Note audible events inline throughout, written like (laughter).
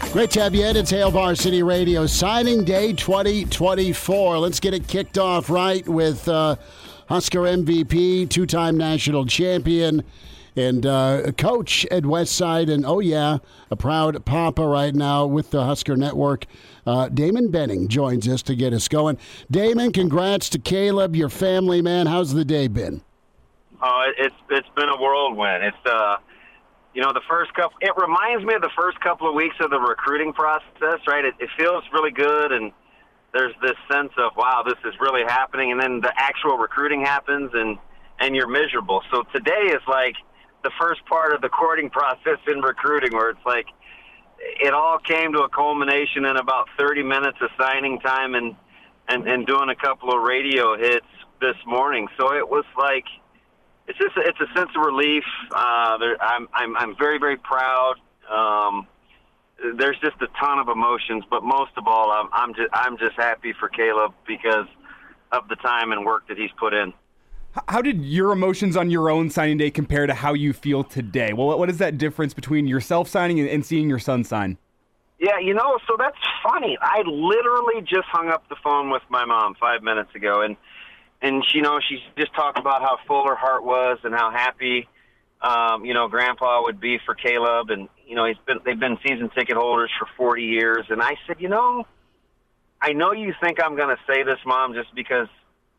Great to have you in. It's Hail Varsity Radio signing day 2024. Let's get it kicked off right with uh, Husker MVP, two time national champion, and uh, coach at Westside. And oh, yeah, a proud papa right now with the Husker Network. Uh, Damon Benning joins us to get us going. Damon, congrats to Caleb, your family, man. How's the day been? Oh, it's it's been a whirlwind. It's uh, you know, the first couple. It reminds me of the first couple of weeks of the recruiting process, right? It, it feels really good, and there's this sense of wow, this is really happening, and then the actual recruiting happens, and and you're miserable. So today is like the first part of the courting (laughs) process in recruiting, where it's like it all came to a culmination in about 30 minutes of signing time and and and doing a couple of radio hits this morning. So it was like it's just it's a sense of relief. Uh, there, I'm I'm I'm very very proud. Um, there's just a ton of emotions, but most of all, I'm I'm just I'm just happy for Caleb because of the time and work that he's put in. How did your emotions on your own signing day compare to how you feel today? Well, what is that difference between yourself signing and seeing your son sign? Yeah, you know, so that's funny. I literally just hung up the phone with my mom five minutes ago, and and she, you know, she just talked about how full her heart was and how happy, um, you know, Grandpa would be for Caleb, and you know, he's been they've been season ticket holders for 40 years, and I said, you know, I know you think I'm going to say this, Mom, just because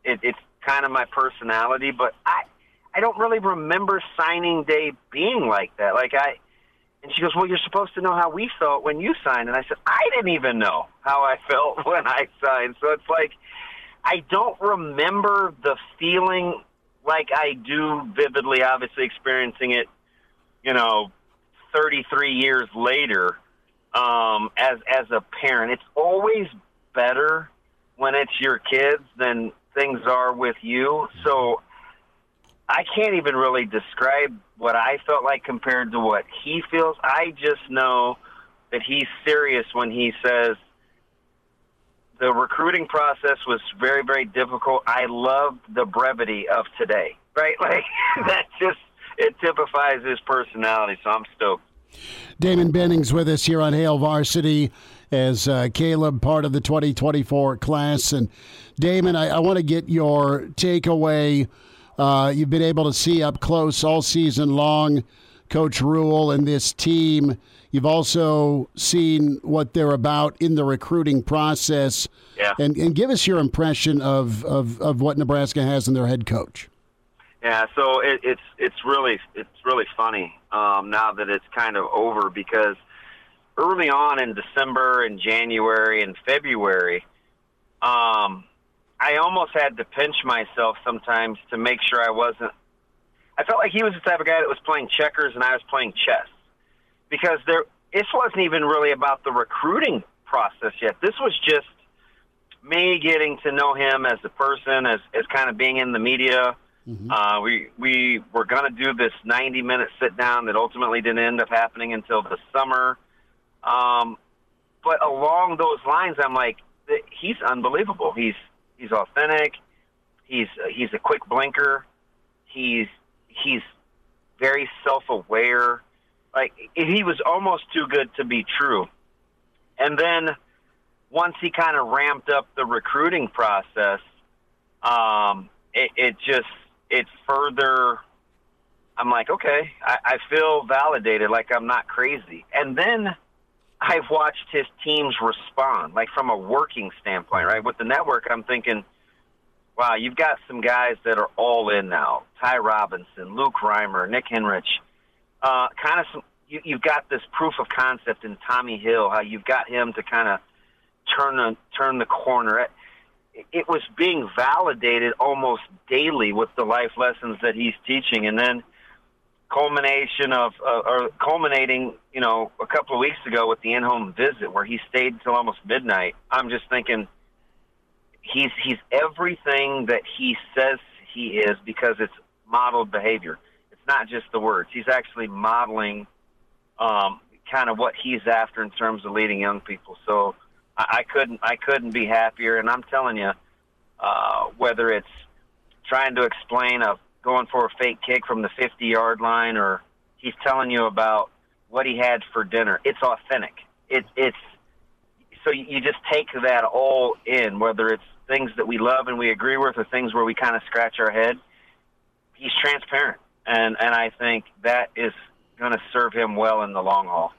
it, it's kind of my personality, but I I don't really remember signing day being like that. Like I. And she goes, "Well, you're supposed to know how we felt when you signed." And I said, "I didn't even know how I felt (laughs) when I signed." So it's like, I don't remember the feeling like I do vividly, obviously experiencing it, you know, 33 years later um, as as a parent. It's always better when it's your kids than things are with you. So I can't even really describe what I felt like compared to what he feels. I just know that he's serious when he says the recruiting process was very, very difficult. I loved the brevity of today, right? (laughs) Like that just it typifies his personality. So I'm stoked. Damon Benning's with us here on Hail Varsity as uh, Caleb, part of the 2024 class. And Damon, I, I want to get your takeaway. Uh, you've been able to see up close all season long Coach Rhule and this team. You've also seen what they're about in the recruiting process. Yeah. And, and give us your impression of, of, of what Nebraska has in their head coach. Yeah, so it, it's it's really it's really funny um, now that it's kind of over because early on in December and January and February, um, I almost had to pinch myself sometimes to make sure I wasn't. I felt like he was the type of guy that was playing checkers and I was playing chess because there this wasn't even really about the recruiting process yet. This was just me getting to know him as a person, as as kind of being in the media. Mm-hmm. Uh, we we were going to do this 90 minute sit down that ultimately didn't end up happening until the summer. Um, but along those lines, I'm like, he's unbelievable. He's he's authentic. He's he's a quick blinker. He's he's very self aware like he was almost too good to be true. And then once he kind of ramped up the recruiting process, um, it, it just it further. I'm like, okay, I, I feel validated, like I'm not crazy. And then I've watched his teams respond, like from a working standpoint, right? With the network, I'm thinking, wow, you've got some guys that are all in now. Ty Robinson, Luke Reimer, Nick Henrich. Uh, kind of some, you, you've got this proof of concept in Tommi Hill, how you've got him to kind of turn the, turn the corner. It, it was being validated almost daily with the life lessons that he's teaching. And then – culmination of uh, or culminating, you know, a couple of weeks ago with the in-home visit where he stayed until almost midnight. I'm just thinking he's he's everything that he says he is because it's modeled behavior. Not just the words. He's actually modeling um, kind of what he's after in terms of leading young people. So I, I couldn't I couldn't be happier. And I'm telling you, uh, whether it's trying to explain a going for a fake kick from the 50 yard line or he's telling you about what he had for dinner. It's authentic. It, it's so you just take that all in, whether it's things that we love and we agree with or things where we kind of scratch our head. He's transparent, and and I think that is going to serve him well in the long haul.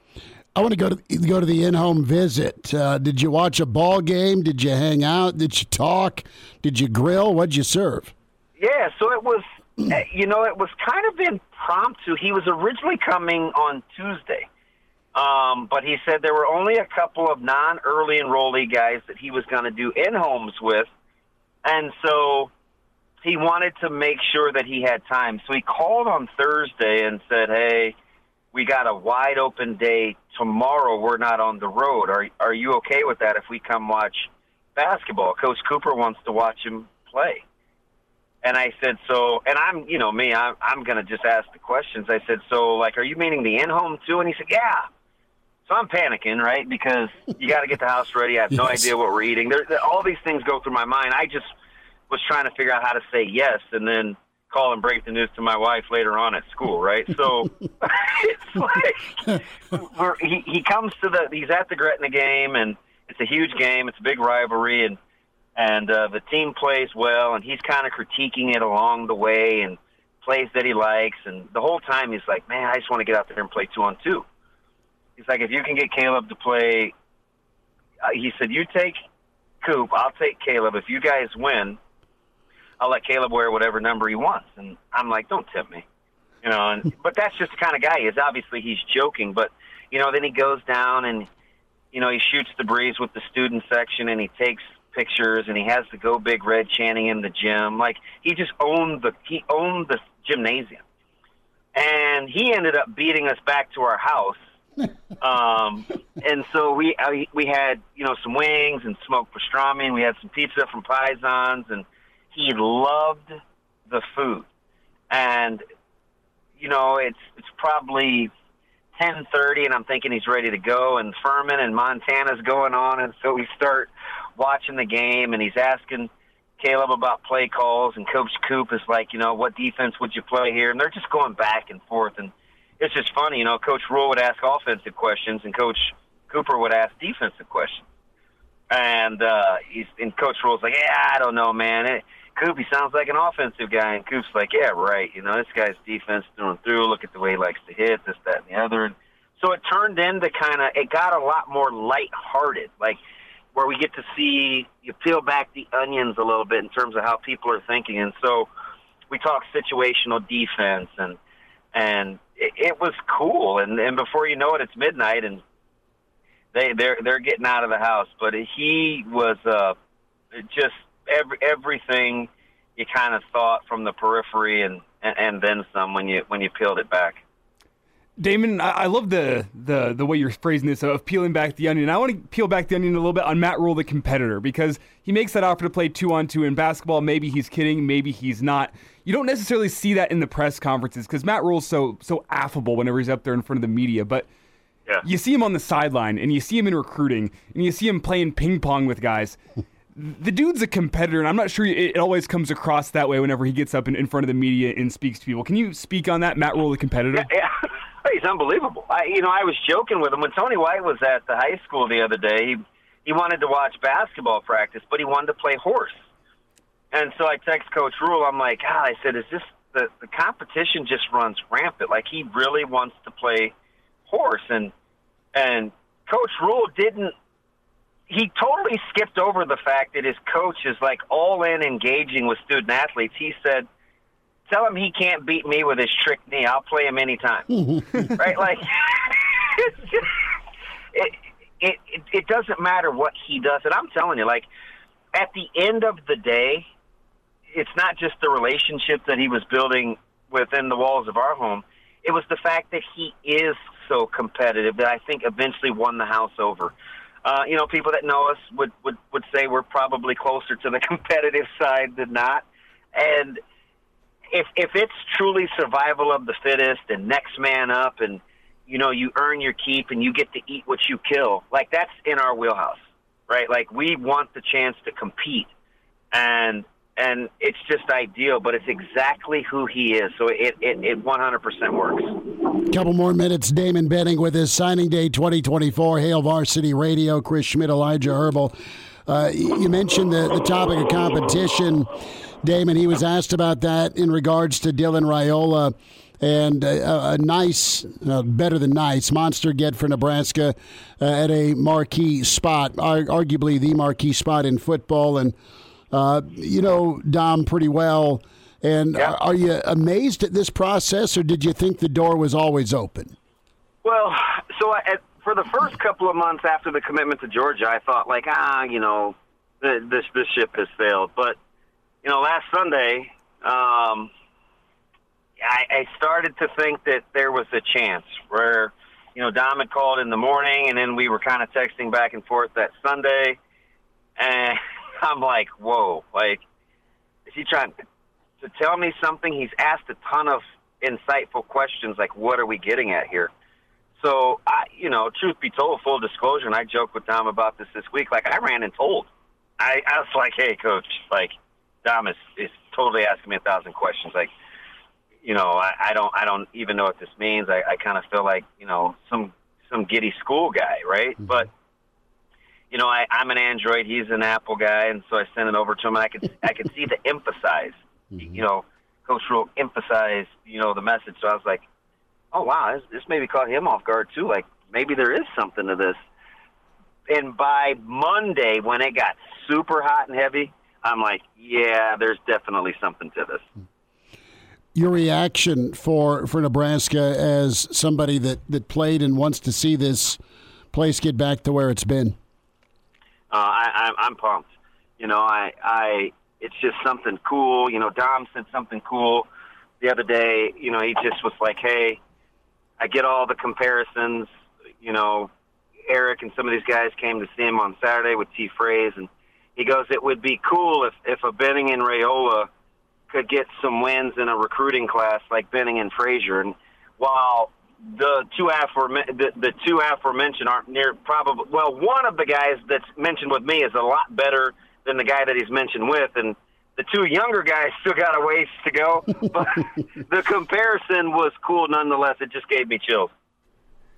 I want to go to go to the in-home visit. Uh, did you watch a ball game? Did you hang out? Did you talk? Did you grill? What'd you serve? Yeah, so it was uh, you know, it was kind of impromptu. He was originally coming on Tuesday, um, but he said there were only a couple of non-early enrollee guys that he was going to do in homes with, and so he wanted to make sure that he had time. So he called on Thursday and said, "Hey, we got a wide open day tomorrow. We're not on the road. Are are you okay with that if we come watch basketball? Coach Cooper wants to watch him play." And I said, so, and I'm, you know, me, I'm, I'm going to just ask the questions. I said, so, like, are you meaning the in home too? And he said, yeah. So I'm panicking, right? Because you got to get the house ready. I have (laughs) yes. no idea what we're eating. There, there, all these things go through my mind. I just was trying to figure out how to say yes and then call and break the news to my wife later on at school, right? So (laughs) it's like we're, he, he comes to the, he's at the Gretna game and it's a huge game. It's a big rivalry. And, and uh, the team plays well, and he's kind of critiquing it along the way and plays that he likes. And the whole time he's like, "Man, I just want to get out there and play two on two. He's like, "If you can get Caleb to play," uh, he said, "You take Coop, I'll take Caleb. If you guys win, I'll let Caleb wear whatever number he wants." And I'm like, "Don't tempt me," you know. And but that's just the kind of guy he is. Obviously, he's joking, but you know, then he goes down and you know he shoots the breeze with the student section, and he takes pictures and he has the go big red chanting in the gym like he just owned the he owned the gymnasium and he ended up beating us back to our house (laughs) um and so we we had you know some wings and smoked pastrami and we had some pizza from Paisans and he loved the food and you know it's it's probably 10:30 and I'm thinking he's ready to go and Furman and Montana's going on and so we start watching the game and he's asking Caleb about play calls, and Coach Coop is like, you know, what defense would you play here? And they're just going back and forth, and it's just funny, you know. Coach Rhule would ask offensive questions, and Coach Cooper would ask defensive questions. And uh, he's and Coach Rhule's like, yeah, I don't know, man. It, Coop, he sounds like an offensive guy, and Coop's like, yeah, right. You know, this guy's defense through and through. Look at the way he likes to hit this, that, and the other. And so it turned into kind of it got a lot more lighthearted, like where we get to see you peel back the onions a little bit in terms of how people are thinking. And so we talk situational defense and and it, it was cool. And and before you know it, it's midnight and they they're they're getting out of the house. But he was uh, just every everything you kind of thought from the periphery and, and and then some when you when you peeled it back. Damon, I, love the, the the way you're phrasing this of peeling back the onion. I want to peel back the onion a little bit on Matt Rhule, the competitor, because he makes that offer to play two on two in basketball. Maybe he's kidding, maybe he's not. You don't necessarily see that in the press conferences because Matt Rhule's so so affable whenever he's up there in front of the media. But yeah. you see him on the sideline, and you see him in recruiting, and you see him playing ping pong with guys. (laughs) the dude's a competitor, and I'm not sure it always comes across that way whenever he gets up in, in front of the media and speaks to people. Can you speak on that, Matt Rhule, the competitor? Yeah, yeah. (laughs) He's unbelievable. I, you know, I was joking with him when Tony White was at the high school the other day. He he wanted to watch basketball practice, but he wanted to play horse. And so I text Coach Rhule. I'm like, God, I said, is this the the competition just runs rampant? Like he really wants to play horse, and and Coach Rhule didn't. He totally skipped over the fact that his coach is like all in engaging with student athletes. He said, "Tell him he can't beat me with his trick knee. I'll play him anytime." (laughs) right? Like, (laughs) it, it it it doesn't matter what he does. And I'm telling you, like, at the end of the day, it's not just the relationship that he was building within the walls of our home. It was the fact that he is so competitive that I think eventually won the house over. Uh, you know, people that know us would, would, would say we're probably closer to the (laughs) competitive side than not. And if if it's truly survival of the fittest and next man up and you know you earn your keep and you get to eat what you kill, like that's in our wheelhouse, right? Like we want the chance to compete, and and it's just ideal, but it's exactly who he is. So it, it, it 100% works. Couple more minutes. Damon Benning with his signing day 2024 Hail Varsity Radio. Chris Schmidt, Elijah Herbel. Uh, you mentioned the, the topic of competition, Damon. He was asked about that in regards to Dylan Raiola and a, a nice, uh, better than nice, monster get for Nebraska uh, at a marquee spot, arguably the marquee spot in football. And uh, you know Dom pretty well. And yeah. are, you amazed at this process, or did you think the door was always open? Well, so at, for the first couple of months after the commitment to Georgia, I thought like, ah, you know, this this ship has sailed. But you know, last Sunday, um, I, I started to think that there was a chance where, you know, Dom had called in the morning, and then we were kind of texting back and forth that Sunday, and I'm like, whoa, like, is he trying to tell me something? He's asked a ton of insightful questions, like, what are we getting at here? So, I, you know, truth be told, full disclosure, and I joked with Dom about this this week. Like, I ran and told. I, I was like, hey, coach, like, Dom is, is totally asking me a thousand questions. Like, you know, I, I don't, I don't even know what this means. I, I kind of feel like, you know, some, some giddy school guy, right? Mm-hmm. But you know, I, I'm an Android, he's an Apple guy, and so I sent it over to him. And I could I could see the emphasize, mm-hmm. you know, Coach Rhule emphasize, you know, the message. So I was like, oh wow, this, this maybe caught him off guard too. Like maybe there is something to this. And by Monday, when it got super hot and heavy, I'm like, yeah, there's definitely something to this. Your reaction for for Nebraska as somebody that that played and wants to see this place get back to where it's been uh, I, I'm pumped. You know, I, I, it's just something cool. You know, Dom said something cool the other day. You know, he just was like, "Hey, I get all the comparisons. You know, Eric and some of these guys came to see him on Saturday with T. Fraze, and he goes, "It would be cool if if a Benning and Raiola could get some wins in a recruiting class like Benning and Frazier." And while the two aforementioned the, the two aforementioned aren't near probably well one of the guys that's mentioned with me is a lot better than the guy that he's mentioned with and the two younger guys still got a ways to go (laughs) but the comparison was cool nonetheless. It just gave me chills.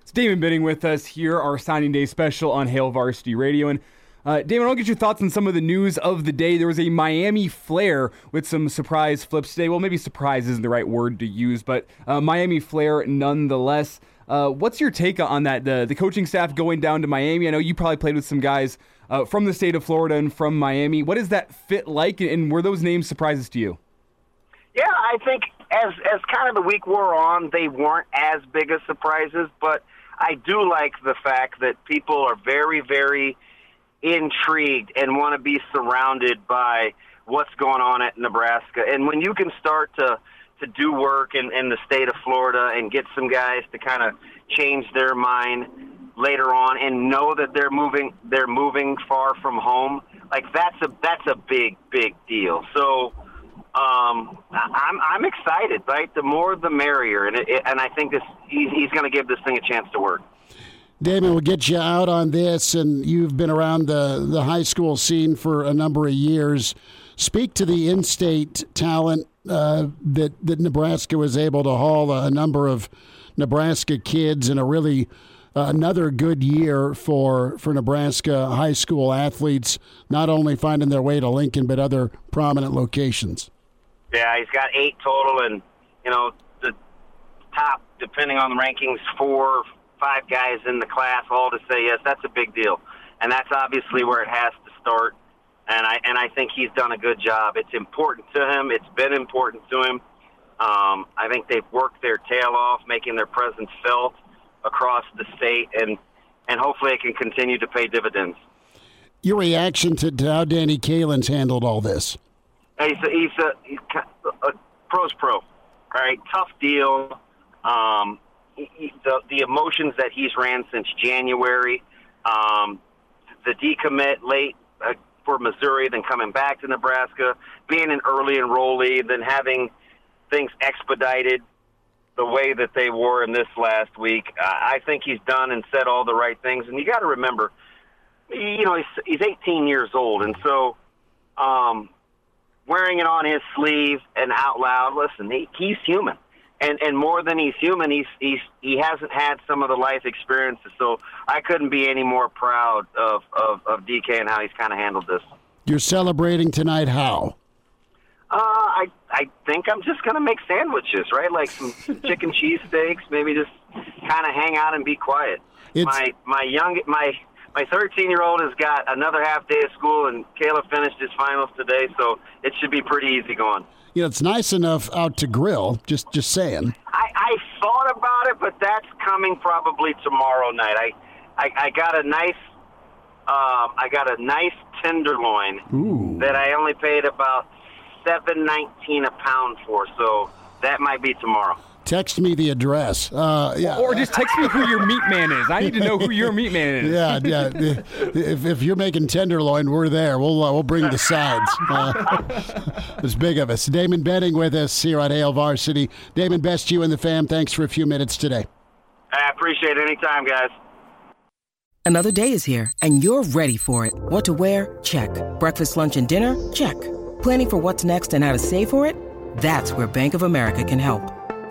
Stephen Benning with us. Here our signing day special on Hail Varsity Radio and uh, Damon, I'll get your thoughts on some of the news of the day. There was a Miami Flare with some surprise flips today. Well, maybe surprise isn't the right word to use, but uh, Miami Flare nonetheless. Uh, what's your take on that? The, the coaching staff going down to Miami. I know you probably played with some guys uh, from the state of Florida and from Miami. What does that fit like, and were those names surprises to you? Yeah, I think as as kind of the week wore on, they weren't as big of surprises, but I do like the fact that people are very, very intrigued and want to be surrounded by what's going on at Nebraska. And when you can start to to do work in, in the state of Florida and get some guys to kind of change their mind later on and know that they're moving they're moving far from home, like that's a that's a big big deal. So um, I'm I'm excited, right? The more the merrier, and it, and I think this he's, he's going to give this thing a chance to work. Damon, we'll get you out on this, and you've been around the, the high school scene for a number of years. Speak to the in state talent uh, that, that Nebraska was able to haul a number of Nebraska kids in a really uh, another good year for, for Nebraska high school athletes, not only finding their way to Lincoln, but other prominent locations. Yeah, he's got eight total, and, you know, the top, depending on the rankings, four five guys in the class all to say yes, that's a big deal, and that's obviously where it has to start. And I and I think he's done a good job. It's important to him. It's been important to him. Um, I think they've worked their tail off, making their presence felt across the state, and and hopefully it can continue to pay dividends. Your reaction to, to how Danny Kaelin's handled all this? He's a, he's a, he's a pro's pro, all right? Tough deal. Um, the the emotions that he's ran since January, um, the decommit late uh, for Missouri, then coming back to Nebraska, being an early enrollee, then having things expedited the way that they were in this last week. Uh, I think he's done and said all the right things. And you got to remember, you know, he's, he's 18 years old, and so um, wearing it on his sleeve and out loud. Listen, he, he's human and and more than he's human, he's he's he hasn't had some of the life experiences. So I couldn't be any more proud of of, of DK and how he's kind of handled this. You're celebrating tonight. How? Uh, I I think I'm just gonna make sandwiches, right? Like some (laughs) chicken cheese steaks, maybe just kind of hang out and be quiet. It's... My my young my my 13 year old has got another half day of school, and Caleb finished his finals today, so it should be pretty easy going you know, it's nice enough out to grill. Just just saying. I, I thought about it, but that's coming probably tomorrow night. I I, I got a nice um, I got a nice tenderloin Ooh. that I only paid about seven nineteen a pound for. So that might be tomorrow. Text me the address. Uh, yeah. Or just text me who your meat man is. I need to know who your meat man is. (laughs) Yeah, yeah. if, if you're making tenderloin, we're there. We'll uh, we'll bring the sides. Uh, (laughs) it's big of us. Damon Benning with us here on Hail Varsity. Damon, best you and the fam. Thanks for a few minutes today. I appreciate it. Anytime, guys. Another day is here, and you're ready for it. What to wear? Check. Breakfast, lunch, and dinner? Check. Planning for what's next and how to save for it? That's where Bank of America can help.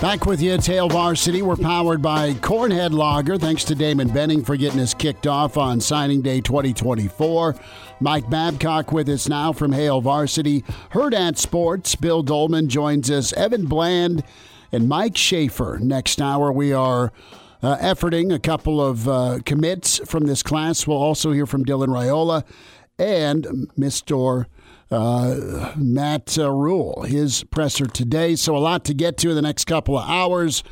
Back with you at Hail Varsity. We're powered by Cornhead Lager. Thanks to Damon Benning for getting us kicked off on signing day 2024. Mike Babcock with us now from Hail Varsity. Hurrdat Sports. Bill Doleman joins us. Evan Bland and Mike Schaefer. Next hour, we are uh, efforting a couple of uh, commits from this class. We'll also hear from Dylan Raiola and Mr uh, Matt uh, Rhule, his presser today. So a lot to get to in the next couple of hours.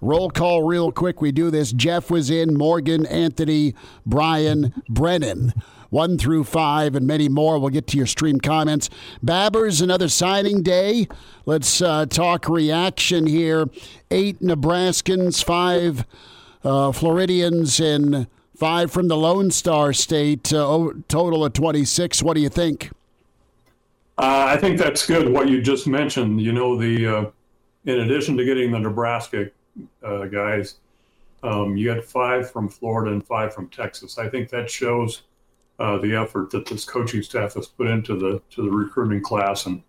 Roll call real quick. We do this. Jeff was in, Morgan, Anthony, Brian, Brennan. One through five, and many more. We'll get to your stream comments. Babbers, another signing day. Let's uh, talk reaction here. Eight Nebraskans, five uh, Floridians, and five from the Lone Star State. Uh, total of 26. What do you think? Uh, I think that's good. What you just mentioned, you know, the uh, in addition to getting the Nebraska uh, guys, um, you got five from Florida and five from Texas. I think that shows uh, the effort that this coaching staff has put into the to the recruiting class, and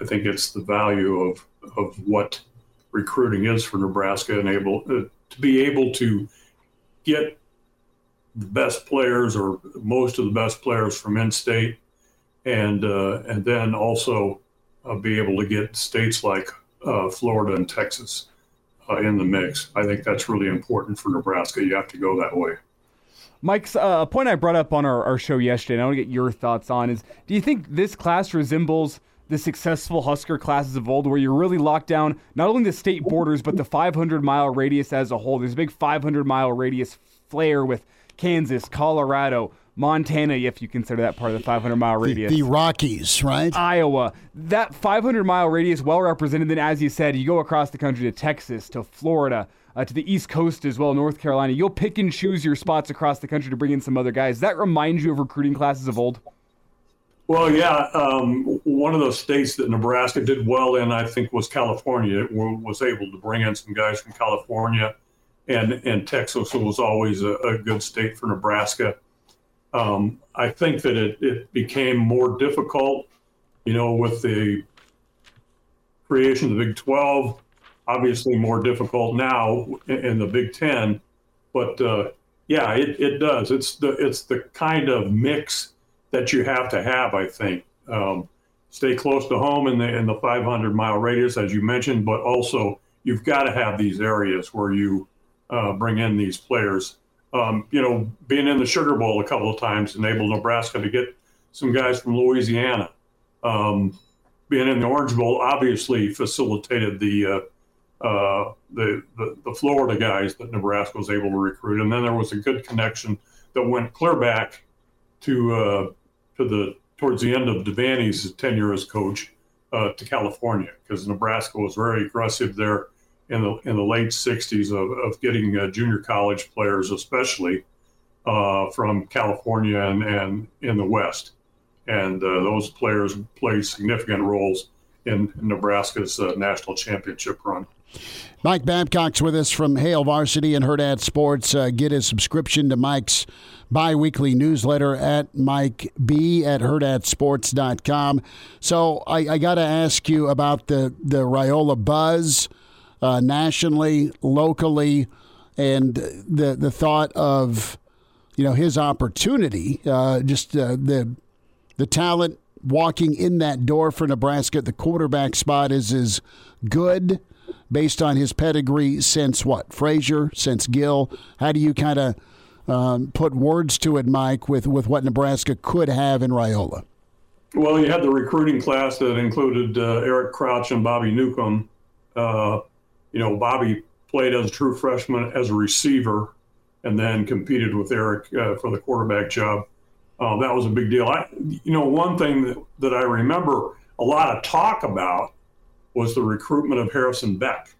I think it's the value of of what recruiting is for Nebraska and able uh, to be able to get the best players or most of the best players from in-state and uh, and then also uh, be able to get states like uh, Florida and Texas uh, in the mix. I think that's really important for Nebraska. You have to go that way. Mike's uh, a point I brought up on our, our show yesterday, and I want to get your thoughts on is: Do you think this class resembles the successful Husker classes of old, where you're really locked down not only the state borders but the 500 mile radius as a whole? There's a big 500 mile radius flare with Kansas, Colorado, Montana, if you consider that part of the 500 mile radius. The, the, Rockies, right? Iowa. That 500 mile radius, well represented. Then, as you said, you go across the country to Texas, to Florida, uh, to the East Coast as well, North Carolina. You'll pick and choose your spots across the country to bring in some other guys. Does that remind you of recruiting classes of old? Well, yeah. Um, one of those states that Nebraska did well in, I think, was California. It was able to bring in some guys from California, and and Texas was always a, a good state for Nebraska. Um, I think that it, it became more difficult, you know, with the creation of the Big 12, obviously more difficult now in the Big 10. But uh, yeah, it, it does. It's the it's the kind of mix that you have to have, I think. Um, stay close to home in the in the 500 mile radius, as you mentioned, but also you've got to have these areas where you uh, bring in these players. Um, you know, being in the Sugar Bowl a couple of times enabled Nebraska to get some guys from Louisiana. Um, being in the Orange Bowl obviously facilitated the, uh, uh, the, the the Florida guys that Nebraska was able to recruit, and then there was a good connection that went clear back to uh, to the towards the end of Devaney's tenure as coach uh, to California because Nebraska was very aggressive there in the in the late '60s of, of getting uh, junior college players, especially uh, from California and, and in the West and uh, those players played significant roles in Nebraska's uh, national championship run. Mike Babcock's with us from Hail Varsity and Hurrdat Sports. Uh, get a subscription to Mike's biweekly newsletter at Mike B at hurrdatsports.com. So I, I got to ask you about the, the Raiola buzz uh, nationally, locally, and the, the thought of you know his opportunity, uh, just uh, the the talent walking in that door for Nebraska the quarterback spot is as good based on his pedigree since what? Frazier, since Gill? How do you kind of um, put words to it, Mike, with, with what Nebraska could have in Raiola? Well, you had the recruiting class that included uh, Eric Crouch and Bobby Newcomb. Uh, you know, Bobby played as a true freshman as a receiver and then competed with Eric uh, for the quarterback job. Uh, that was a big deal. I, you know, one thing that, that I remember a lot of talk about was the recruitment of Harrison Beck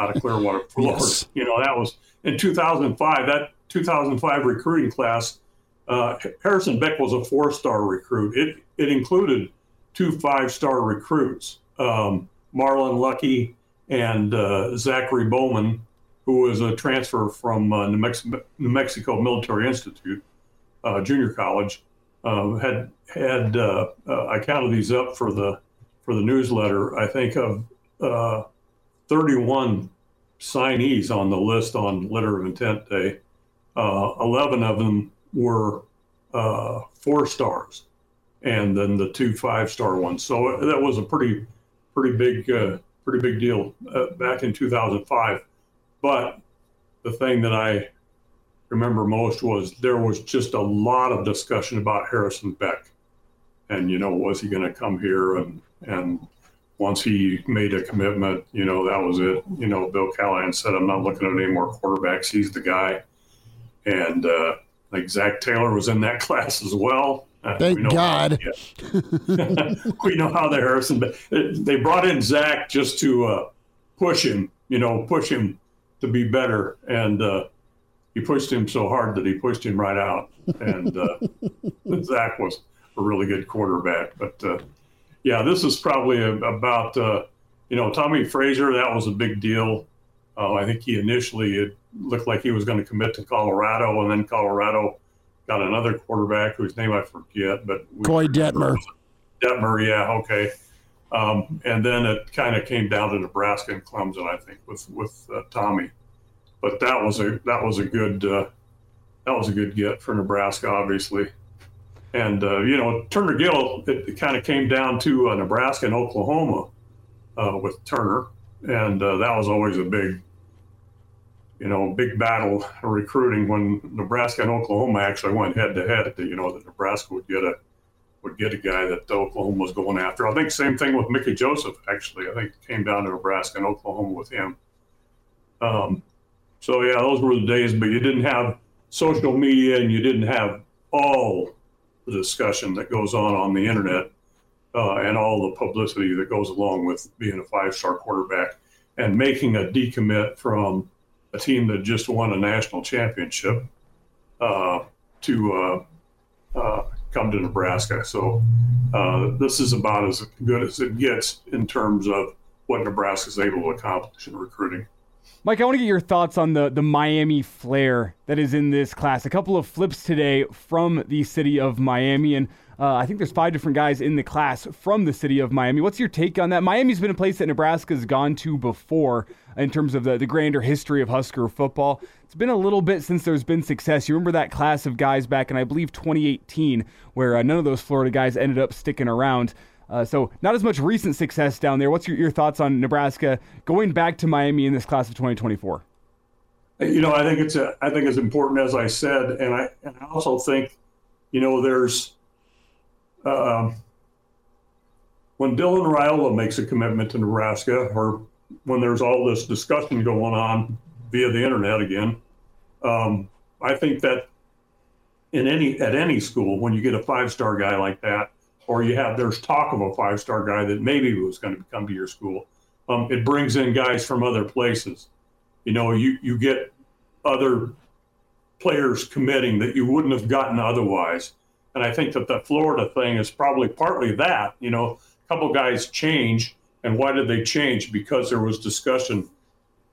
out of (laughs) Clearwater, Florida. yes. You know, that was in 2005. That 2005 recruiting class, uh, Harrison Beck was a four-star recruit. It it included two five-star recruits, um, Marlon Lucky and uh, Zackary Bowman, who was a transfer from uh, New, Mex- New Mexico Military Institute uh, junior college, uh, had had uh, uh, I counted these up for the for the newsletter. I think of uh, 31 signees on the list on letter of intent day. 11 of them were four stars, and then the two five star ones. So that was a pretty pretty big pretty big deal back in 2005. But the thing that I remember most was there was just a lot of discussion about Harrison Beck. And, you know, was he going to come here? And, and once he made a commitment, you know, that was it. You know, Bill Callahan said, I'm not looking at any more quarterbacks. He's the guy. And uh, like Zac Taylor was in that (laughs) class as well. Uh, Thank God. (laughs) we know how the Harrison, But they brought in Zac just to uh, push him, you know, push him to be better. And, uh, he pushed him so hard that he pushed him right out. And uh, (laughs) Zac was a really good quarterback. But uh, yeah, this is probably a, about uh, you know Tommie Frazier. That was a big deal. Uh, I think he initially it looked like he was going to commit to Colorado, and then Colorado got another quarterback whose name I forget, but Koy Detmer. Detmer, yeah, okay. Um, and then it kind of came down to Nebraska and Clemson, I think, with with uh, Tommie but that was a that was a good uh, that was a good get for Nebraska, obviously. And uh, you know, Turner Gill, it, it kind of came down to uh, Nebraska and Oklahoma uh, with Turner, and uh, that was always a big, you know, big battle recruiting when Nebraska and Oklahoma actually went head to head. You know, that Nebraska would get a would get a guy that Oklahoma was going after. I think same thing with Mickey Joseph. Actually, I think came down to Nebraska and Oklahoma with him. Um, so yeah, those were the days, but you didn't have social media and you didn't have all the discussion that goes on on the internet uh, and all the publicity that goes along with being a five-star quarterback and making a decommit from a team that just won a national championship uh, to uh, uh come to Nebraska. So uh, this is about as good as it gets in terms of what Nebraska is able to accomplish in recruiting. Mike, I want to get your thoughts on the, the Miami flair that is in this class. A couple of flips today from the city of Miami, and uh, I think there's five different guys in the class from the city of Miami. What's your take on that? Miami's been a place that Nebraska's gone to before in terms of the, the grander history of Husker football. It's been a little bit since there's been success. You remember that class of guys back in, I believe, 2018, where uh, none of those Florida guys ended up sticking around. Uh, so not as much recent success down there. What's your, your thoughts on Nebraska going back to Miami in this class of 2024? You know, I think it's a, I think it's important as I said, and I and I also think, you know, there's uh, when Dylan Raiola makes a commitment to Nebraska, or when there's all this discussion going on via the internet again, um, I think that in any at any school, when you get a five star guy like that, or you have there's talk of a five star guy that maybe was going to come to your school. Um, it brings in guys from other places. You know, you you get other players committing that you wouldn't have gotten otherwise. And I think that the Florida thing is probably partly that. You know, a couple guys change, and why did they change? Because there was discussion.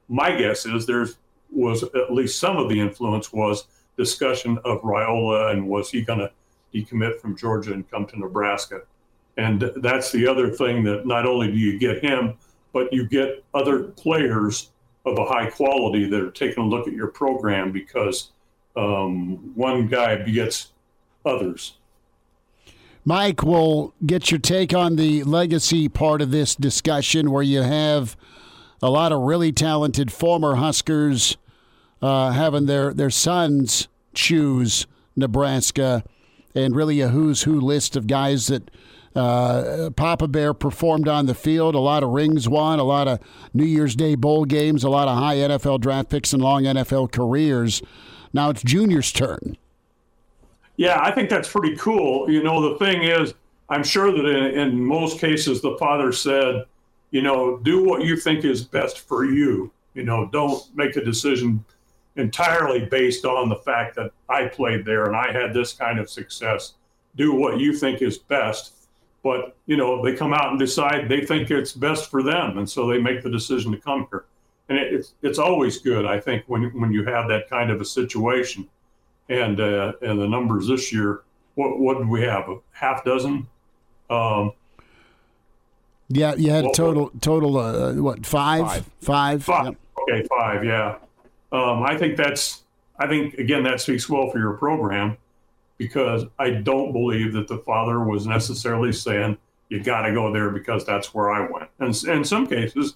My guess is there's was at least some of the influence was discussion of Raiola and was he going to decommit from Georgia and come to Nebraska. And that's the other thing that not only do you get him, but you get other players of a high quality that are taking a look at your program because um, one guy begets others. Mike, we'll get your take on the legacy part of this discussion where you have a lot of really talented former Huskers uh, having their, their sons choose Nebraska and really a who's who list of guys that uh, Papa Bear performed on the field. A lot of rings won, a lot of New Year's Day bowl games, a lot of high NFL draft picks and long NFL careers. Now it's Junior's turn. Yeah, I think that's pretty cool. You know, the thing is, I'm sure that in, in most cases the father said, you know, do what you think is best for you. You know, don't make a decision entirely based on the fact that I played there and I had this kind of success. Do what you think is best. But, you know, they come out and decide they think it's best for them. And so they make the decision to come here. And it, it's, it's always good, I think, when, when you have that kind of a situation. And, uh, and the numbers this year, what, what did we have? A half dozen? Um, yeah, you had a total, total, uh, what, five? Five. Five. Five. Yep. Okay, five, yeah. Um, I think that's, I think, again, that speaks well for your program because I don't believe that the father was necessarily saying, you got to go there because that's where I went. And in some cases,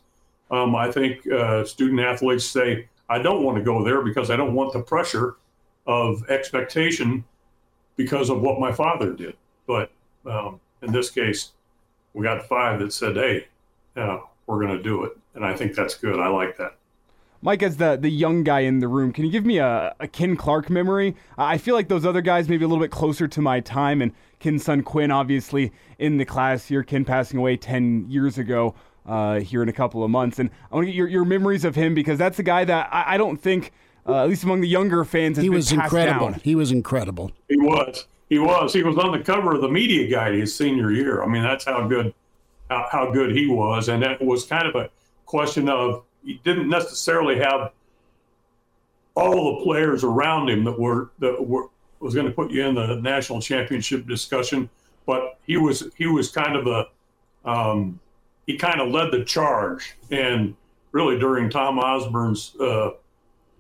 um, I think uh, student athletes say, I don't want to go there because I don't want the pressure of expectation because of what my father did. But um, in this case, we got five that said, hey, uh, we're going to do it. And I think that's good. I like that. Mike, as the, the young guy in the room, can you give me a, a Ken Clark memory? I feel like those other guys maybe a little bit closer to my time, and Ken's son Quinn, obviously, in the class here. Ken passing away 10 years ago uh, here in a couple of months. And I want to get your, your memories of him because that's a guy that I, I don't think, uh, at least among the younger fans, he was incredible. Down. He was incredible. He was. He was. He was on the cover of the media guide his senior year. I mean, that's how good how, how good he was. And that was kind of a question of he didn't necessarily have all the players around him that were that were was going to put you in the national championship discussion, but he was he was kind of a um, he kind of led the charge, and really during Tom Osborne's uh,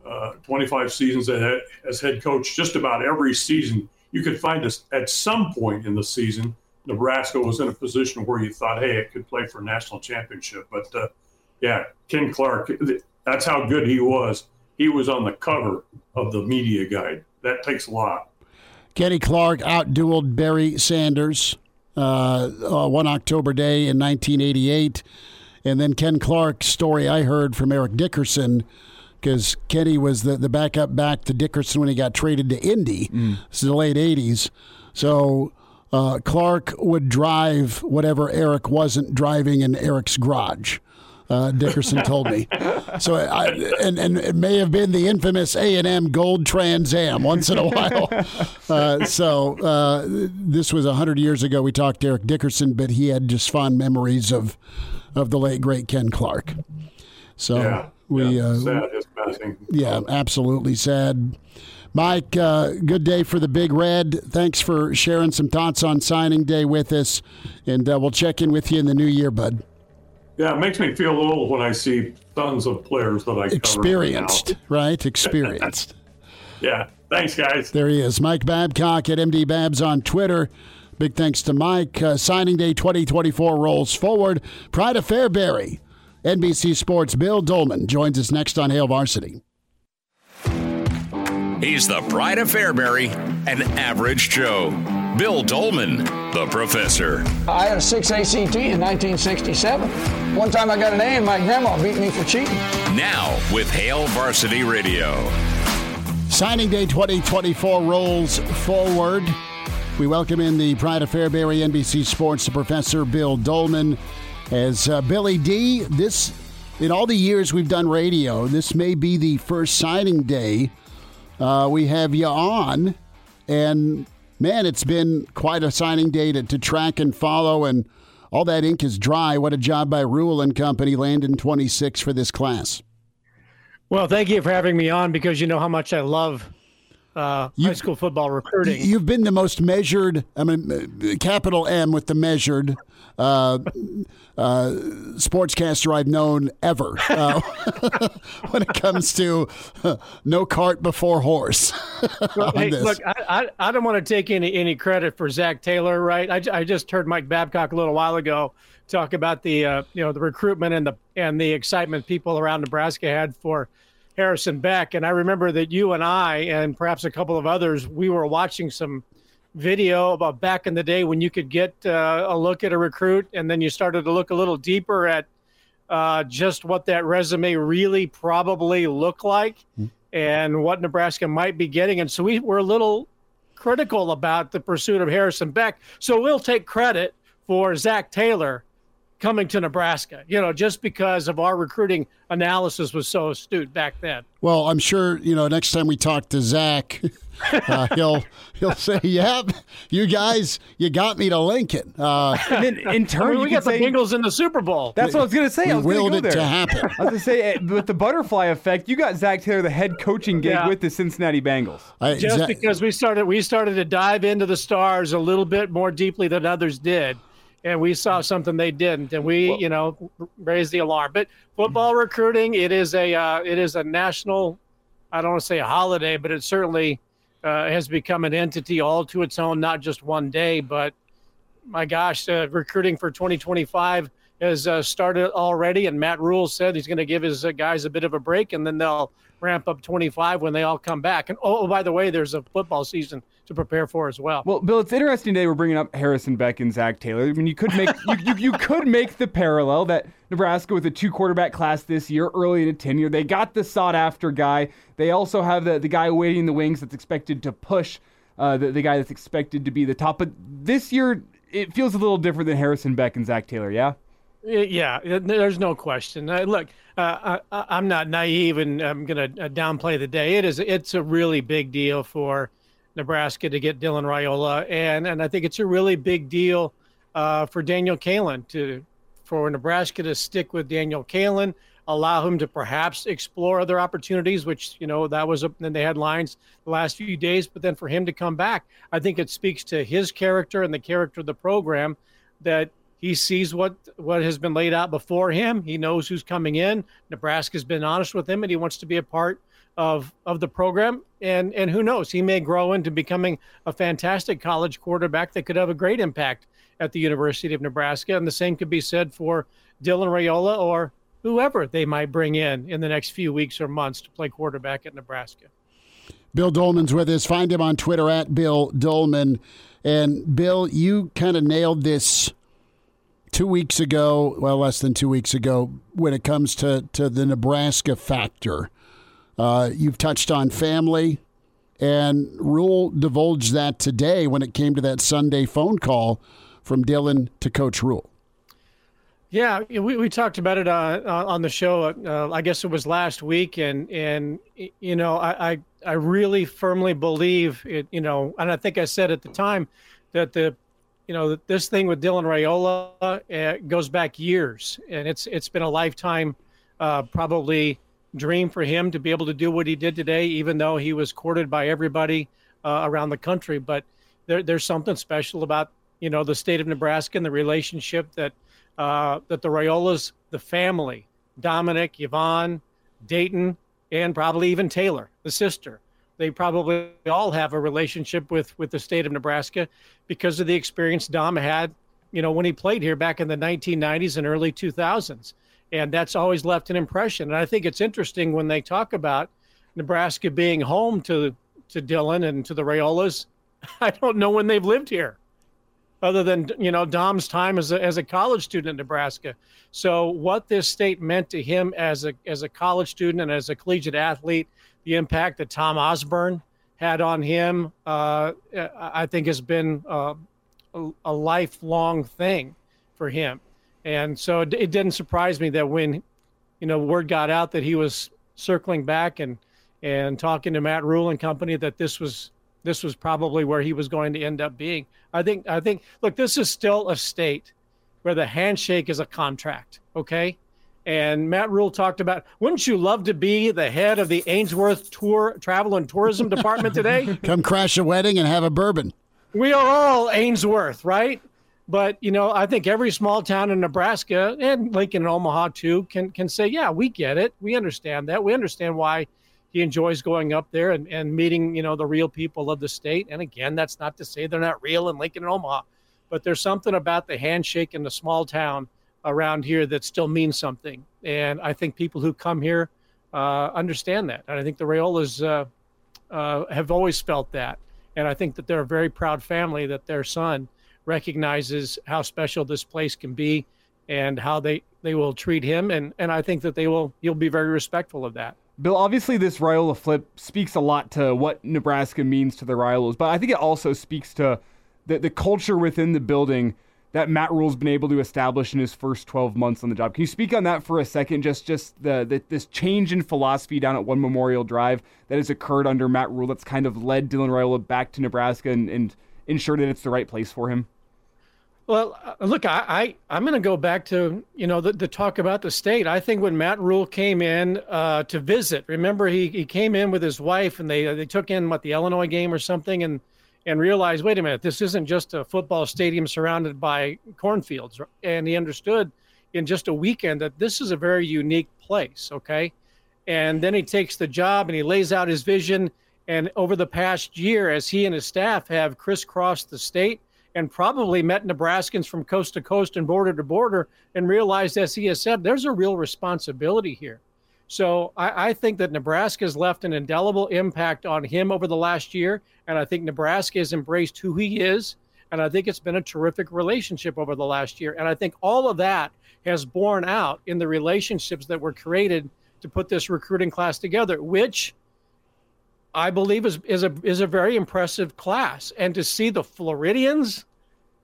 uh, 25 seasons as head coach, just about every season you could find us at some point in the season. Nebraska was in a position where you thought, hey, it could play for a national championship, but uh, yeah, Ken Clark, that's how good he was. He was on the cover of the media guide. That takes a lot. Kenny Clark outdueled Barry Sanders uh, uh, one October day in 1988. And then Ken Clark's story I heard from Eric Dickerson, because Kenny was the, the backup back to Dickerson when he got traded to Indy. Mm. This is the late 80s. So uh, Clark would drive whatever Eric wasn't driving in Eric's garage uh, Dickerson told me. So, I, and and it may have been the infamous A and M Gold Trans Am once in a while. (laughs) Uh, so uh, this was hundred years ago. We talked to Eric Dickerson, but he had just fond memories of of the late great Ken Clark. So Yeah, we, yeah, uh, sad his passing. yeah, absolutely sad. Mike, uh, good day for the Big Red. Thanks for sharing some thoughts on signing day with us, and we'll check in with you in the new year, bud. Yeah, it makes me feel old when I see tons of players that I cover. Experienced, right? Experienced. (laughs) Yeah, thanks, guys. There he is, Mike Babcock at MD Babs on Twitter. Big thanks to Mike. Uh, signing day 2024 rolls forward. Pride of Fairbury. NBC Sports' Bill Doleman joins us next on Hail Varsity. He's the pride of Fairbury, an average Joe. Bill Doleman, the professor. I had a 6 ACT in 1967. One time I got an A and my grandma beat me for cheating. Now with Hail Varsity Radio. Signing day 2024 rolls forward. We welcome in the Pride of Fairbury NBC Sports, the Professor Bill Dolman. As uh, Billy D, this, in all the years we've done radio, this may be the first signing day uh, we have you on. And man, it's been quite a signing day to, to track and follow, and all that ink is dry. What a job by Rhule and Company, landing 26 for this class. Well, thank you for having me on because you know how much I love uh, high school football recruiting. You've been the most measured, I mean, capital M with the measured uh, uh, sportscaster I've known ever uh, (laughs) when it comes to uh, no cart before horse. (laughs) on hey, look, I, I, I don't want to take any, any credit for Zac Taylor, right? I, I just heard Mike Babcock a little while ago talk about the uh, you know the recruitment and the and the excitement people around Nebraska had for Harrison Beck, and I remember that you and I and perhaps a couple of others we were watching some video about back in the day when you could get uh, a look at a recruit and then you started to look a little deeper at uh, just what that resume really probably looked like and what Nebraska might be getting. And so we were a little critical about the pursuit of Harrison Beck. So we'll take credit for Zac Taylor coming to Nebraska, you know, just because of our recruiting analysis was so astute back then. Well, I'm sure you know. Next time we talk to Zac, (laughs) uh, he'll he'll say, "Yep, you guys, you got me to Lincoln." Uh, And then in I turn, mean, you we could got the Bengals in the Super Bowl. that's what I was gonna say. I was gonna willed go it there. to happen. I was gonna say eh, with the butterfly effect, you got Zac Taylor, the head coaching gig Yeah. with the Cincinnati Bengals. I, just Zac- because we started we started to dive into the stars a little bit more deeply than others did and we saw something they didn't and we you know raised the alarm. But football recruiting it is a uh, it is a national i don't want to say a holiday but it certainly uh, has become an entity all to its own not just one day. But my gosh uh, recruiting for 2025 has uh, started already and Matt Rhule said he's going to give his uh, guys a bit of a break and then they'll ramp up 25 when they all come back and oh, by the way there's a football season to prepare for as well Well, Bill, it's interesting today we're bringing up Harrison Beck and Zac Taylor. I mean, you could make you, you, you could make the parallel that Nebraska with a two quarterback class this year, early in a tenure, they got the sought after guy. They also have the the guy waiting in the wings that's expected to push uh, the the guy that's expected to be the top. But this year, it feels a little different than Harrison Beck and Zach Taylor. Yeah. Yeah, there's no question. Uh, look, uh, I, I'm not naive, and I'm going to downplay the day. It is. It's a really big deal for Nebraska to get Dylan Raiola, and and I think it's a really big deal uh, for Daniel Kaelin to for Nebraska to stick with Daniel Kaelin, allow him to perhaps explore other opportunities, which you know that was up they had lines the last few days. But then for him to come back, I think it speaks to his character and the character of the program that he sees what what has been laid out before him. He knows who's coming in. Nebraska's been honest with him, and he wants to be a part of of the program. And and who knows, he may grow into becoming a fantastic college quarterback that could have a great impact at the University of Nebraska. And the same could be said for Dylan Raiola or whoever they might bring in in the next few weeks or months to play quarterback at Nebraska. Bill Doleman's with us. Find him on Twitter at Bill Doleman. And Bill, you kind of nailed this two weeks ago, well, less than two weeks ago, when it comes to, to the Nebraska factor. Uh, you've touched on family, and Rhule divulged that today when it came to that Sunday phone call from Dylan to Coach Rhule. Yeah, we, we talked about it uh, uh, on the show. Uh, I guess it was last week, and and you know I, I I really firmly believe it. You know, and I think I said at the time that the you know this thing with Dylan Raiola uh, goes back years, and it's it's been a lifetime uh, probably dream for him to be able to do what he did today, even though he was courted by everybody uh, around the country. But there, there's something special about you know the state of Nebraska and the relationship that uh, that the Raiolas, the family, Dominic, Yvonne, Dayton, and probably even Taylor, the sister. They probably all have a relationship with with the state of Nebraska because of the experience Dom had, you know, when he played here back in the 1990s and early 2000s, and that's always left an impression. And I think it's interesting when they talk about Nebraska being home to to Dylan and to the Raiolas. (laughs) I don't know when they've lived here other than you know Dom's time as a, as a college student in Nebraska. So what this state meant to him as a as a college student and as a collegiate athlete, the impact that Tom Osborne had on him, uh, I think has been uh, a, lifelong thing for him. And so it, it didn't surprise me that when you know word got out that he was circling back and and talking to Matt Rhule and company that this was this was probably where he was going to end up being. I think I think look, this is still a state where the handshake is a contract, okay? And Matt Rhule talked about, wouldn't you love to be the head of the Ainsworth Tour Travel and Tourism Department today? (laughs) Come crash a wedding and have a bourbon. We are all Ainsworth, right? But you know, I think every small town in Nebraska and Lincoln and Omaha too can can say, yeah, we get it, we understand that, we understand why he enjoys going up there and, and meeting, you know, the real people of the state. And again, that's not to say they're not real in Lincoln and Omaha, but there's something about the handshake in the small town around here that still means something. And I think people who come here uh, understand that. And I think the Raiolas uh, uh, have always felt that. And I think that they're a very proud family that their son recognizes how special this place can be and how they, they will treat him. And, and I think that they will, he'll be very respectful of that. Bill, obviously, this Raiola flip speaks a lot to what Nebraska means to the Raiolas, but I think it also speaks to the, the culture within the building that Matt Rhule's been able to establish in his first 12 months on the job. Can you speak on that for a second? Just just the, the this change in philosophy down at One Memorial Drive that has occurred under Matt Rhule that's kind of led Dylan Raiola back to Nebraska and, and ensured that it's the right place for him? Well, uh, look, I, I am going to go back to you know the, the talk about the state. I think when Matt Rhule came in uh, to visit, remember he, he came in with his wife and they they took in what the Illinois game or something and and realized, wait a minute, this isn't just a football stadium surrounded by cornfields. And he understood in just a weekend that this is a very unique place. Okay, and then he takes the job and he lays out his vision. And over the past year, as he and his staff have crisscrossed the state and probably met Nebraskans from coast to coast and border to border and realized, as he has said, there's a real responsibility here. So I, I think that Nebraska has left an indelible impact on him over the last year. And I think Nebraska has embraced who he is. And I think it's been a terrific relationship over the last year. And I think all of that has borne out in the relationships that were created to put this recruiting class together, which I believe is, is a is a very impressive class. And to see the Floridians,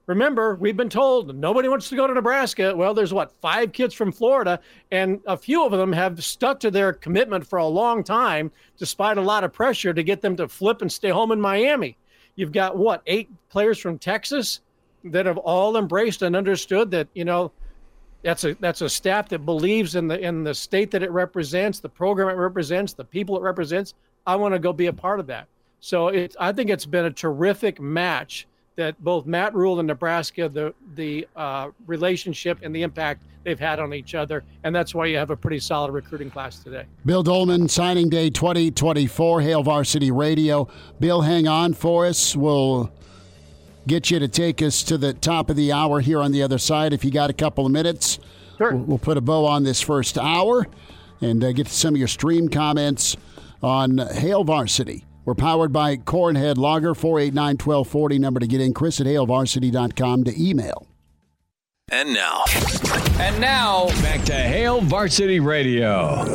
remember, we've been told nobody wants to go to Nebraska. Well, there's what, five kids from Florida, and a few of them have stuck to their commitment for a long time, despite a lot of pressure to get them to flip and stay home in Miami. You've got what, eight players from Texas that have all embraced and understood that, you know, that's a that's a staff that believes in the in the state that it represents, the program it represents, the people it represents. I want to go be a part of that. So it, I think it's been a terrific match that both Matt Rhule and Nebraska, the the uh, relationship and the impact they've had on each other, and that's why you have a pretty solid recruiting class today. Bill Doleman, signing day 2024, Hail Varsity Radio. Bill, hang on for us. We'll get you to take us to the top of the hour here on the other side if you got a couple of minutes. Sure. We'll, we'll put a bow on this first hour and uh, get to some of your stream comments on Hail Varsity. We're powered by Cornhead Lager, 489 1240, number to get in. Chris at hailvarsity.com to email. And now. And now, back to Hail Varsity Radio.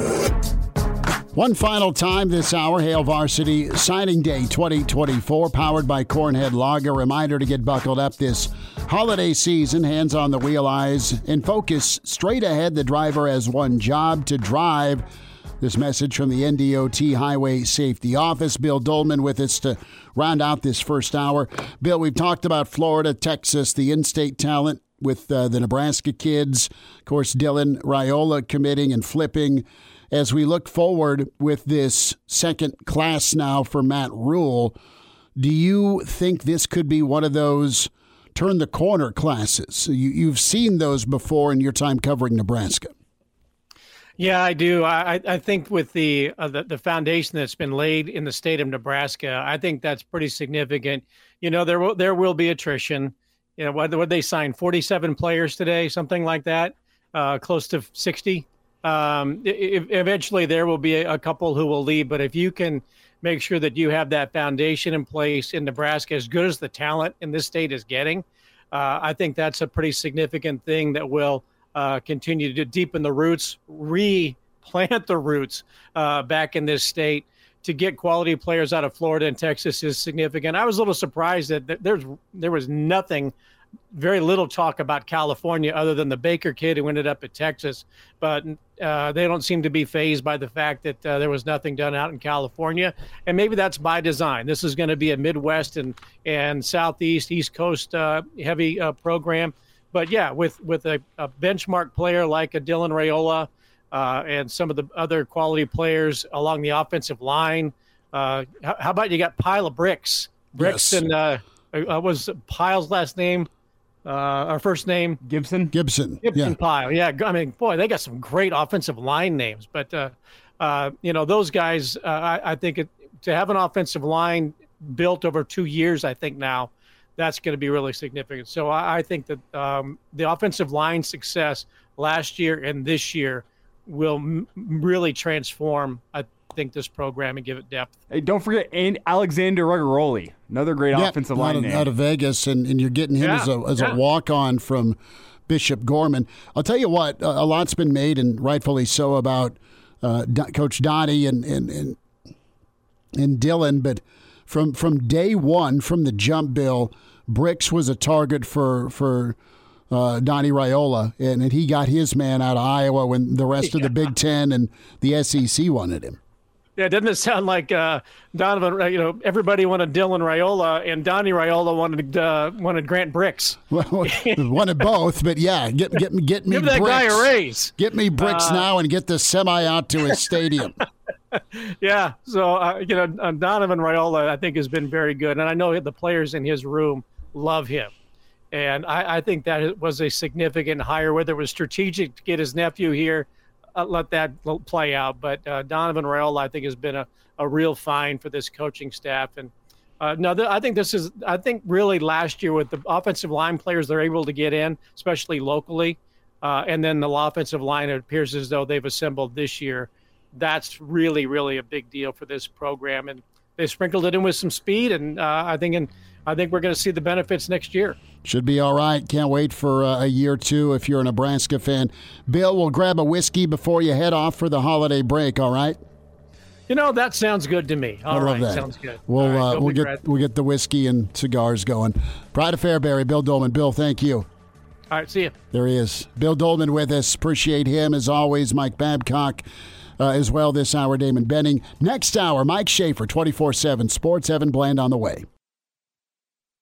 One final time this hour, Hail Varsity Signing Day 2024, powered by Cornhead Lager. Reminder to get buckled up this holiday season, hands on the wheel, eyes in focus. Straight ahead, the driver has one job to drive this message from the NDOT Highway Safety Office. Bill Doleman with us to round out this first hour. Bill, we've talked about Florida, Texas, the in state talent. with uh, the Nebraska kids. Of course, Dylan Raiola committing and flipping. As we look forward with this second class now for Matt Rhule, do you think this could be one of those turn the corner classes? You, you've seen those before in your time covering Nebraska. Yeah, I do. I, I think with the, uh, the, the foundation that's been laid in the state of Nebraska, I think that's pretty significant. You know, there will there will be attrition. You know, what would they sign? Forty seven players today, something like that, uh, close to sixty. Um, eventually, there will be a, a couple who will leave, but if you can make sure that you have that foundation in place in Nebraska, as good as the talent in this state is getting, uh, I think that's a pretty significant thing that will uh, continue to deepen the roots, replant the roots uh, back in this state. To get quality players out of Florida and Texas is significant. I was a little surprised that there's there was nothing very little talk about California other than the Baker kid who ended up at Texas. But uh, they don't seem to be phased by the fact that uh, there was nothing done out in California. And maybe that's by design. This is going to be a Midwest and, and Southeast, East Coast uh, heavy uh, program. But yeah, with, with a, a, benchmark player like a Dylan Raiola uh, and some of the other quality players along the offensive line. Uh, how, how, about you got Pile of Bricks? Bricks yes. and was Pile's last name? uh, our first name Gibson. Gibson. Gibson yeah. Pile. Yeah, I mean, boy, they got some great offensive line names. But uh, uh, you know, those guys, uh, I, I, think it, to have an offensive line built over two years, I think now that's going to be really significant. So I, I think that um, the offensive line success last year and this year will m- really transform. I think this program and give it depth. Hey, don't forget and Alexander Rugaroli, another great yeah, offensive line out of, out of Vegas, and, and you're getting him yeah, as a as yeah. a walk on from Bishop Gorman. I'll tell you what, a lot's been made and rightfully so about uh, Coach Donnie and and and, and Dylan, but from from day one, from the jump, Bill Bricks was a target for for uh, Donnie Raiola, and, and, he got his man out of Iowa when the rest of the Big Ten and the SEC wanted him. Yeah, doesn't it sound like uh, Donovan? Uh, you know, everybody wanted Dylan Raiola, and Donnie Raiola wanted uh, wanted Grant Bricks. (laughs) Well, wanted both, but yeah, get get me get me give that bricks. guy a raise. Get me bricks uh, now and get the semi out to his stadium. (laughs) yeah, so uh, you know, uh, Donovan Raiola, I think, has been very good, and I know the players in his room love him. And I, I think that was a significant hire, whether it was strategic to get his nephew here uh, let that play out. But uh, Donovan Raiola, I think, has been a, a real find for this coaching staff. And uh, no, th- I think this is, I think really last year with the offensive line players they're able to get in, especially locally, uh, and then the offensive line, it appears as though they've assembled this year. That's really, really a big deal for this program. And they sprinkled it in with some speed. And uh, I think in, I think we're going to see the benefits next year. Should be all right. Can't wait for uh, a year or two if you're a Nebraska fan. Bill, we'll grab a whiskey before you head off for the holiday break, all right? You know that sounds good to me. All I right, that. sounds good. We'll right, uh, we'll get Brad. we'll get the whiskey and cigars going. Pride of Fairbury, Bill Doleman. Bill, thank you. All right, see you. There he is, Bill Doleman with us. Appreciate him as always. Mike Babcock. Uh, as well this hour, Damon Benning. Next hour, Mike Schaefer, 24 7 Sports, Evan Bland on the way.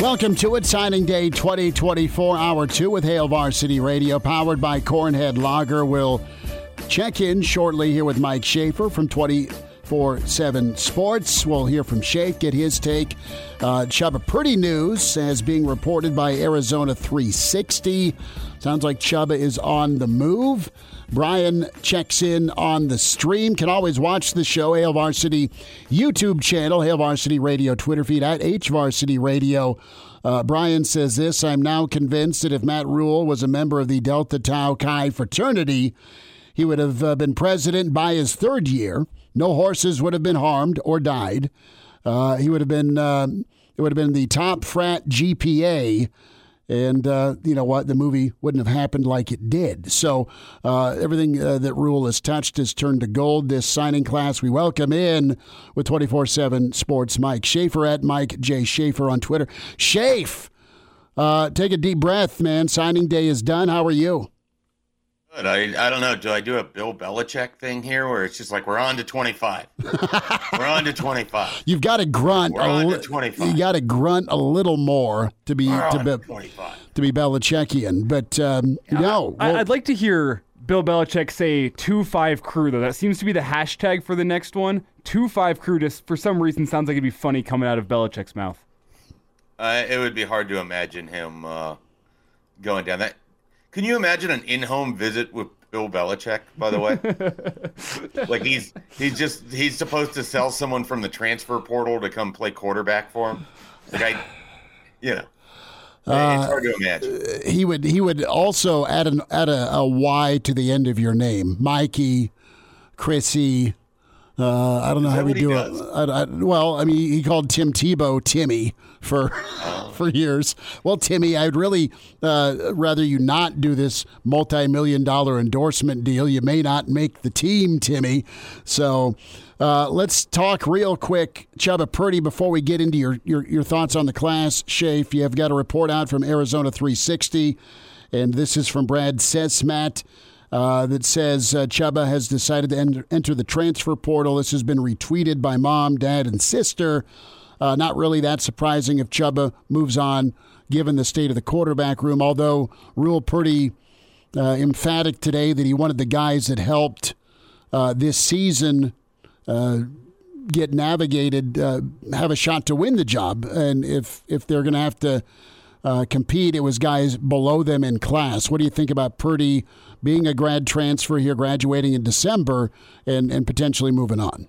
Welcome to it, signing day 2024, hour two with Hail Varsity Radio, powered by Cornhead Lager. We'll check in shortly here with Mike Schaefer from 24 7 Sports. We'll hear from Shake, get his take. Uh, Chubba Purdy news as being reported by Arizona 360. Sounds like Chubba is on the move. Brian checks in on the stream. Can always watch the show, Hail Varsity YouTube channel, Hail Varsity Radio Twitter feed at H Varsity Radio. Uh, Brian says this I'm now convinced that if Matt Rhule was a member of the Delta Tau Chi fraternity, he would have uh, been president by his third year. No horses would have been harmed or died. Uh, he would have been, uh, it would have been the top frat GPA and uh, you know what? The movie wouldn't have happened like it did. So uh, everything uh, that Rhule has touched has turned to gold. This signing class, we welcome in with 24 7 Sports Mike Schaefer at Mike J. Schaefer on Twitter. Schaefer, uh, take a deep breath, man. Signing day is done. How are you? Good. I, I don't know. Do I do a Bill Belichick thing here where it's just like we're on to 25? (laughs) we're on to 25. You've got to grunt. We're on to 25. You got to grunt a little more to be We're to be, to 25. to be Belichickian. But um, no, I, well, I'd like to hear Bill Belichick say two five crew though. That seems to be the hashtag for the next one. Two five crew just for some reason sounds like it'd be funny coming out of Belichick's mouth. Uh, it would be hard to imagine him uh, going down that. Can you imagine an in-home visit with Bill Belichick? By the way, (laughs) like he's he's just he's supposed to sell someone from the transfer portal to come play quarterback for him. Like I, you know, it's uh, hard to imagine. Uh, he would he would also add an add a, a Y to the end of your name, Mikey, Chrissy. Uh, I don't know how we do does? it. I, I, well, I mean, he called Tim Tebow Timmy for (laughs) for years. Well, Timmy, I'd really uh, rather you not do this multi-million dollar endorsement deal. You may not make the team, Timmy. So. Uh, let's talk real quick, Chubba Purdy, before we get into your, your, your thoughts on the class. Shafe, you've got a report out from Arizona 360, and this is from Brad Cesmat uh, that says uh, Chubba has decided to enter, enter the transfer portal. This has been retweeted by mom, dad, and sister. Uh, not really that surprising if Chubba moves on, given the state of the quarterback room, although Rhule pretty uh, emphatic today that he wanted the guys that helped uh, this season uh, get navigated, uh, have a shot to win the job. And if if they're going to have to compete, it was guys below them in class. What do you think about Purdy being a grad transfer here, graduating in December, and and potentially moving on?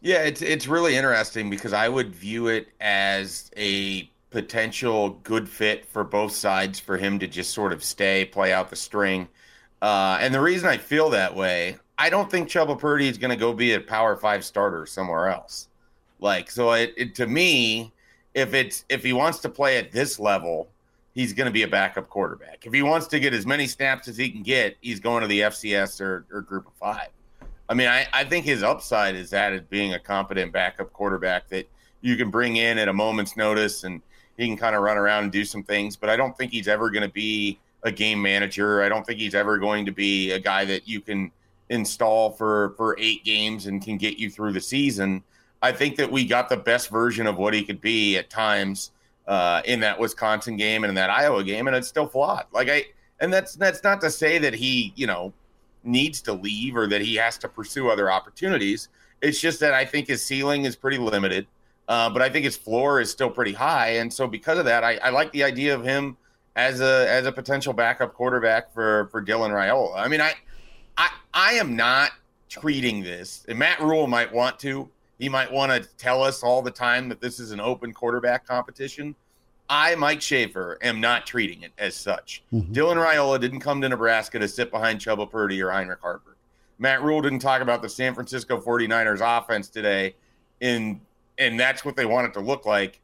Yeah, it's it's really interesting because I would view it as a potential good fit for both sides for him to just sort of stay, play out the string. Uh, and the reason I feel that way, I don't think Chubba Purdy is going to go be a Power Five starter somewhere else. Like, so it, it to me, if it's if he wants to play at this level, he's going to be a backup quarterback. If he wants to get as many snaps as he can get, he's going to the FCS or, or Group of Five. I mean, I, I think his upside is that as being a competent backup quarterback that you can bring in at a moment's notice and he can kind of run around and do some things. But I don't think he's ever going to be a game manager. I don't think he's ever going to be a guy that you can install for for eight games and can get you through the season. I think that we got the best version of what he could be at times uh, in that Wisconsin game and in that Iowa game, and it's still flawed. Like I, and that's that's not to say that he, you know, needs to leave or that he has to pursue other opportunities. It's just that I think his ceiling is pretty limited, uh, but I think his floor is still pretty high, and so because of that, I, I like the idea of him as a as a potential backup quarterback for for Dylan Raiola. I mean, I I I am not treating this, and Matt Rhule might want to. He might want to tell us all the time that this is an open quarterback competition. I, Mike Schaefer, am not treating it as such. Mm-hmm. Dylan Raiola didn't come to Nebraska to sit behind Chubba Purdy or Heinrich Haarberg. Matt Rhule didn't talk about the San Francisco 49ers offense today, and and that's what they want it to look like.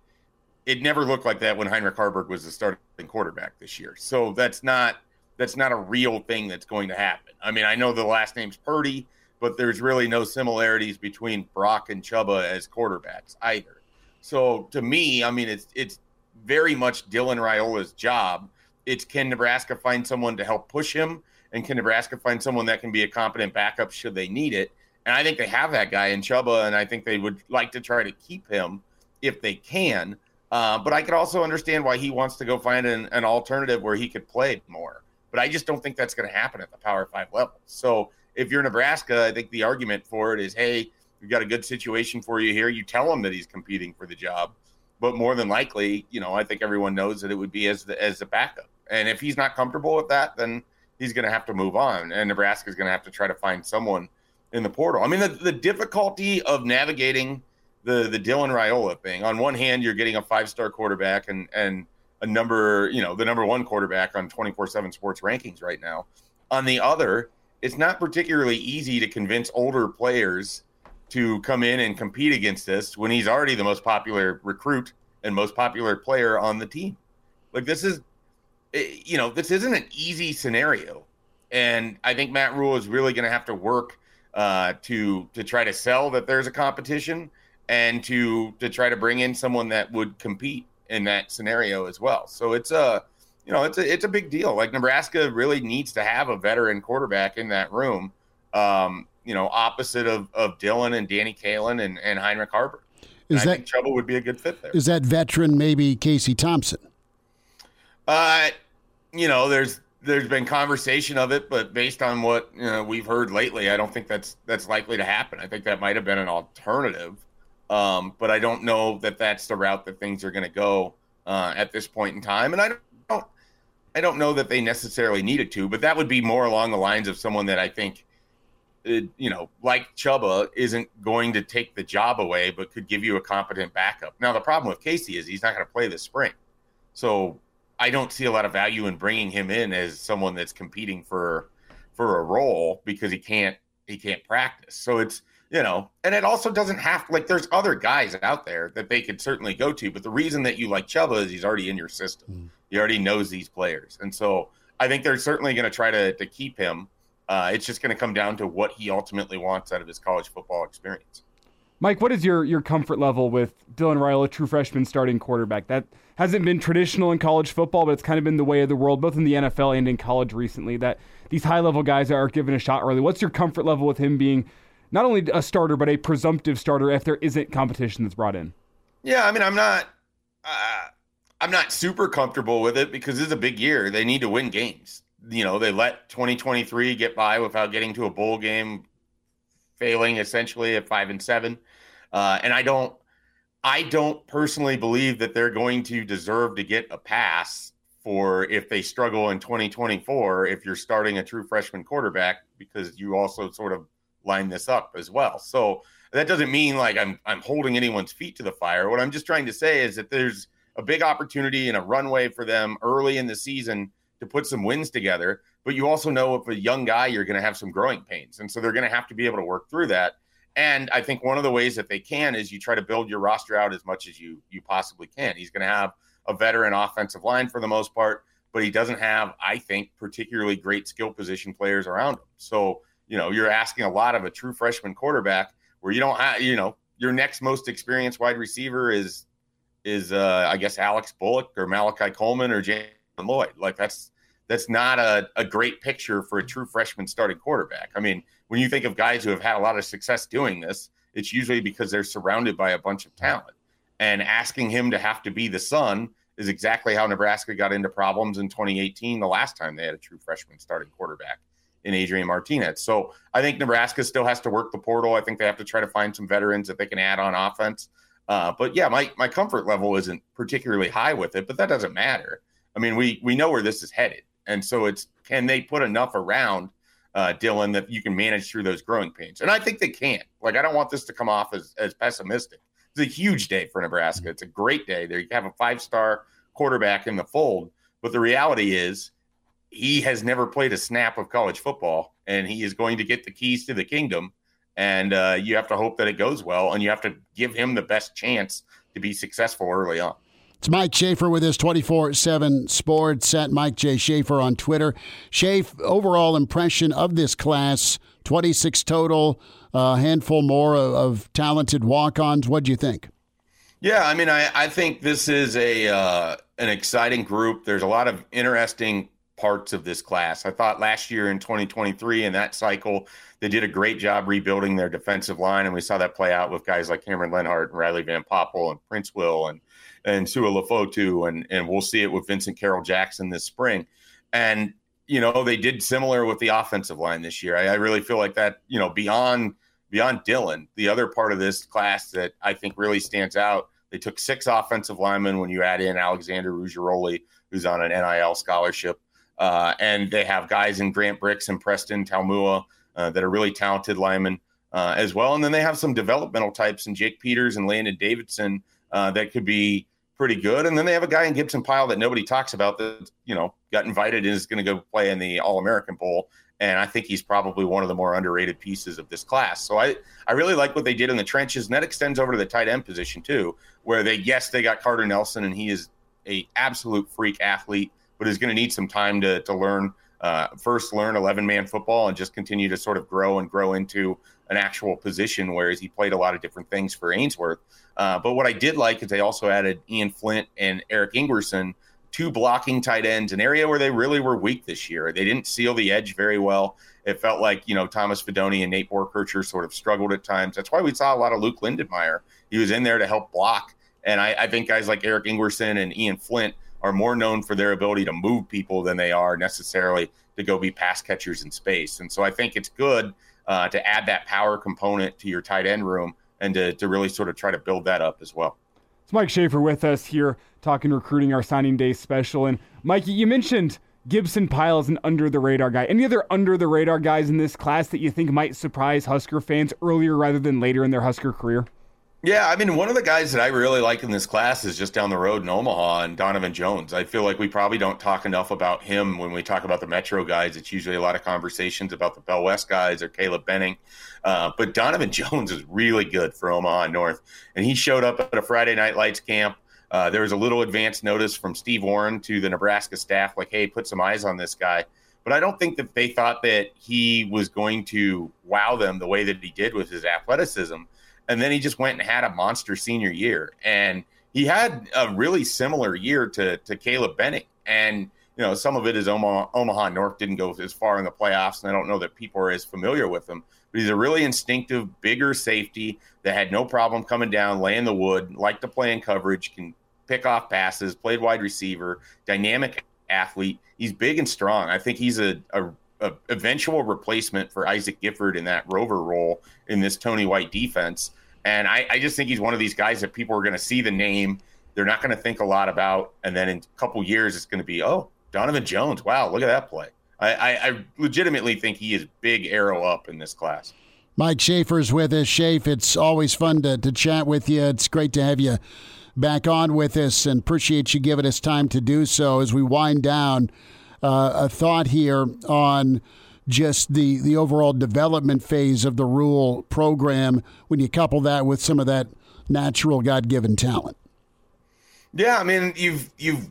It never looked like that when Heinrich Haarberg was the starting quarterback this year. So that's not that's not a real thing that's going to happen. I mean, I know the last name's Purdy, but there's really no similarities between Brock and Chubba as quarterbacks either. So to me, I mean, it's it's very much Dylan Raiola's job. It's can Nebraska find someone to help push him, and can Nebraska find someone that can be a competent backup should they need it? And I think they have that guy in Chubba, and I think they would like to try to keep him if they can. Uh, but I could also understand why he wants to go find an, an alternative where he could play more. But I just don't think that's going to happen at the Power Five level. So if you're Nebraska, I think the argument for it is, hey, we've got a good situation for you here. You tell him that he's competing for the job, but more than likely, you know, I think everyone knows that it would be as the as the backup. And if he's not comfortable with that, then he's going to have to move on, and Nebraska's going to have to try to find someone in the portal. I mean, the, the difficulty of navigating the the Dylan Raiola thing. On one hand, you're getting a five star quarterback and and a number, you know, the number one quarterback on 24 7 sports rankings right now. On the other, it's not particularly easy to convince older players to come in and compete against this when he's already the most popular recruit and most popular player on the team. Like, this is you know, this isn't an easy scenario, and I think Matt Rhule is really going to have to work uh, to to try to sell that there's a competition and to to try to bring in someone that would compete in that scenario as well. So it's a you know it's a it's a big deal. Like Nebraska really needs to have a veteran quarterback in that room. Um, you know, opposite of of Dylan and Danny Kaelin and, and Heinrich Harper. Is and that I think Chubba would be a good fit there? Is that veteran maybe Casey Thompson? Uh, you know, there's there's been conversation of it, but based on what you know, we've heard lately, I don't think that's that's likely to happen. I think that might have been an alternative, um, but I don't know that that's the route that things are going to go uh, at this point in time. And I don't, I don't know that they necessarily needed to, but that would be more along the lines of someone that I think, uh, you know, like Chubba isn't going to take the job away, but could give you a competent backup. Now the problem with Casey is he's not going to play this spring, so I don't see a lot of value in bringing him in as someone that's competing for for a role because he can't he can't practice. So it's you know, and it also doesn't have like there's other guys out there that they could certainly go to, but the reason that you like Chubba is he's already in your system. Mm. He already knows these players, and so I think they're certainly going to try to to keep him. Uh, it's just going to come down to what he ultimately wants out of his college football experience. Mike, what is your your comfort level with Dylan Raiola, true freshman starting quarterback? That hasn't been traditional in college football, but it's kind of been the way of the world, both in the NFL and in college recently. That these high level guys are given a shot early. What's your comfort level with him being not only a starter but a presumptive starter if there isn't competition that's brought in? Yeah, I mean, I'm not. Uh, I'm not super comfortable with it because this is a big year. They need to win games. You know, they let 2023 get by without getting to a bowl game, failing essentially at five and seven. Uh, and I don't, I don't personally believe that they're going to deserve to get a pass for if they struggle in 2024 if you're starting a true freshman quarterback because you also sort of line this up as well. So that doesn't mean like I'm I'm holding anyone's feet to the fire. What I'm just trying to say is that there's a big opportunity and a runway for them early in the season to put some wins together. But you also know if a young guy, you're going to have some growing pains. And so they're going to have to be able to work through that. And I think one of the ways that they can is you try to build your roster out as much as you you possibly can. He's going to have a veteran offensive line for the most part, but he doesn't have, I think, particularly great skill position players around him. So, you know, you're asking a lot of a true freshman quarterback where you don't have, you know, your next most experienced wide receiver is is uh I guess Alex Bullock or Malachi Coleman or James Lloyd. Like that's that's not a, a great picture for a true freshman starting quarterback. I mean, when you think of guys who have had a lot of success doing this, it's usually because they're surrounded by a bunch of talent. And asking him to have to be the son is exactly how Nebraska got into problems in 2018, the last time they had a true freshman starting quarterback in Adrian Martinez. So I think Nebraska still has to work the portal. I think they have to try to find some veterans that they can add on offense. Uh, but yeah, my, my comfort level isn't particularly high with it, but that doesn't matter. I mean, we we know where this is headed. And so it's can they put enough around uh, Dylan that you can manage through those growing pains? And I think they can. Like I don't want this to come off as, as pessimistic. It's a huge day for Nebraska. It's a great day. There you have a five star quarterback in the fold. But the reality is he has never played a snap of college football, and he is going to get the keys to the kingdom. And uh, you have to hope that it goes well, and you have to give him the best chance to be successful early on. It's Mike Schaefer with his 24 7 sports at Mike J. Schaefer on Twitter. Schaefer, overall impression of this class 26 total, a handful more of, of talented walk ons. What do you think? Yeah, I mean, I, I think this is a uh, an exciting group. There's a lot of interesting parts of this class. I thought last year in 2023 in that cycle, they did a great job rebuilding their defensive line, and we saw that play out with guys like Cameron Lenhart and Riley Van Poppel and Prince Will and and Sua Lefotu, and and we'll see it with Vincent Carroll Jackson this spring. And you know they did similar with the offensive line this year. I, I really feel like that. You know beyond beyond Dylan, the other part of this class that I think really stands out. They took six offensive linemen when you add in Alexander Ruggiero, who's on an NIL scholarship. Uh, and they have guys in Grant Bricks and Preston Taumua uh, that are really talented linemen uh, as well. And then they have some developmental types in Jake Peters and Landon Davidson uh, that could be pretty good. And then they have a guy in Gibson Pyle that nobody talks about that, you know, got invited and is going to go play in the All American Bowl. And I think he's probably one of the more underrated pieces of this class. So I, I really like what they did in the trenches. And that extends over to the tight end position, too, where they, yes, they got Carter Nelson, and he is a absolute freak athlete, but is going to need some time to to learn. Uh, first, learn 11 man football and just continue to sort of grow and grow into an actual position. Whereas he played a lot of different things for Ainsworth. Uh, but what I did like is they also added Ian Flint and Eric Ingwerson, two blocking tight ends, an area where they really were weak this year. They didn't seal the edge very well. It felt like, you know, Thomas Fidone and Nate Boerkircher sort of struggled at times. That's why we saw a lot of Luke Lindenmeyer. He was in there to help block. And I, I think guys like Eric Ingwerson and Ian Flint are more known for their ability to move people than they are necessarily to go be pass catchers in space. And so I think it's good uh, to add that power component to your tight end room and to, to really sort of try to build that up as well. It's Mike Schaefer with us here talking recruiting our signing day special. And Mikey, you mentioned Gibson Pyle as an under the radar guy. Any other under the radar guys in this class that you think might surprise Husker fans earlier rather than later in their Husker career? Yeah, I mean, one of the guys that I really like in this class is just down the road in Omaha and Donovan Jones. I feel like we probably don't talk enough about him when we talk about the Metro guys. It's usually a lot of conversations about the Bell West guys or Caleb Benning. Uh, but Donovan (laughs) Jones is really good for Omaha North. And he showed up at a Friday Night Lights camp. Uh, there was a little advance notice from Steve Warren to the Nebraska staff, like, hey, put some eyes on this guy. But I don't think that they thought that he was going to wow them the way that he did with his athleticism and then he just went and had a monster senior year. And he had a really similar year to to Caleb Benning. And you know, some of it is Omaha, Omaha North didn't go as far in the playoffs, and I don't know that people are as familiar with him. But he's a really instinctive, bigger safety that had no problem coming down, laying the wood, liked to play in coverage, can pick off passes, played wide receiver, dynamic athlete. He's big and strong. I think he's a, a a eventual replacement for Isaac Gifford in that rover role in this Tony White defense. And I, I just think he's one of these guys that people are going to see the name, they're not going to think a lot about, and then in a couple years it's going to be, oh, Donovan Jones, wow, look at that play. I, I, I legitimately think he is big arrow up in this class. Mike Schaefer's with us. Schaefer, it's always fun to, to chat with you. It's great to have you back on with us and appreciate you giving us time to do so as we wind down uh, a thought here on just the, the overall development phase of the Rhule program when you couple that with some of that natural God given talent. Yeah, I mean, you've you've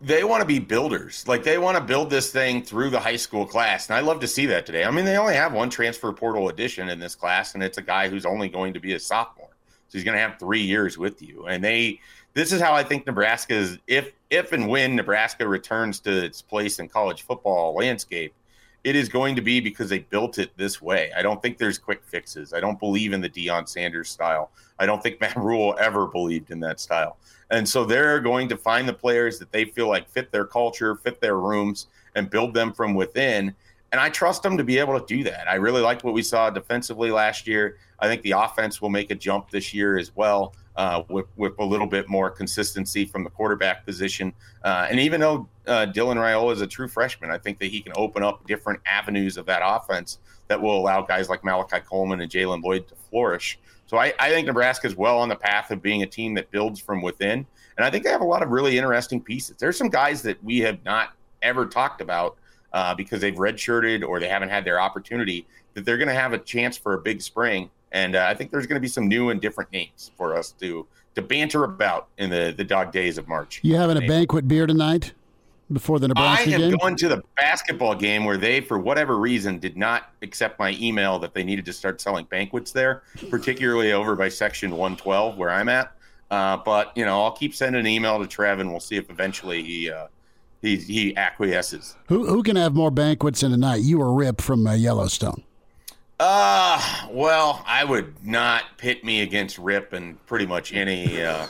they want to be builders. Like they want to build this thing through the high school class. And I love to see that today. I mean, they only have one transfer portal addition in this class, and it's a guy who's only going to be a sophomore. So he's going to have three years with you. And they this is how I think Nebraska is if if and when Nebraska returns to its place in college football landscape, it is going to be because they built it this way. I don't think there's quick fixes. I don't believe in the Deion Sanders style. I don't think (laughs) Matt Rhule ever believed in that style. And so they're going to find the players that they feel like fit their culture, fit their rooms, and build them from within. And I trust them to be able to do that. I really liked what we saw defensively last year. I think the offense will make a jump this year as well uh, with, with a little bit more consistency from the quarterback position. Uh, and even though uh, Dylan Raiola is a true freshman, I think that he can open up different avenues of that offense that will allow guys like Malachi Coleman and Jaylen Lloyd to flourish. So I, I think Nebraska is well on the path of being a team that builds from within. And I think they have a lot of really interesting pieces. There's some guys that we have not ever talked about uh, because they've redshirted or they haven't had their opportunity that they're going to have a chance for a big spring and uh, I think there's going to be some new and different names for us to to banter about in the the dog days of March. You having a banquet beer tonight before the Nebraska game? I am game? going to the basketball game where they, for whatever reason, did not accept my email that they needed to start selling banquets there, particularly over by section 112 where I'm at. Uh, but you know, I'll keep sending an email to Trev, and we'll see if eventually he. Uh, he, he acquiesces. Who who can have more banquets in a night? You or Rip from uh, Yellowstone? Uh, well, I would not pit me against Rip in pretty much any uh,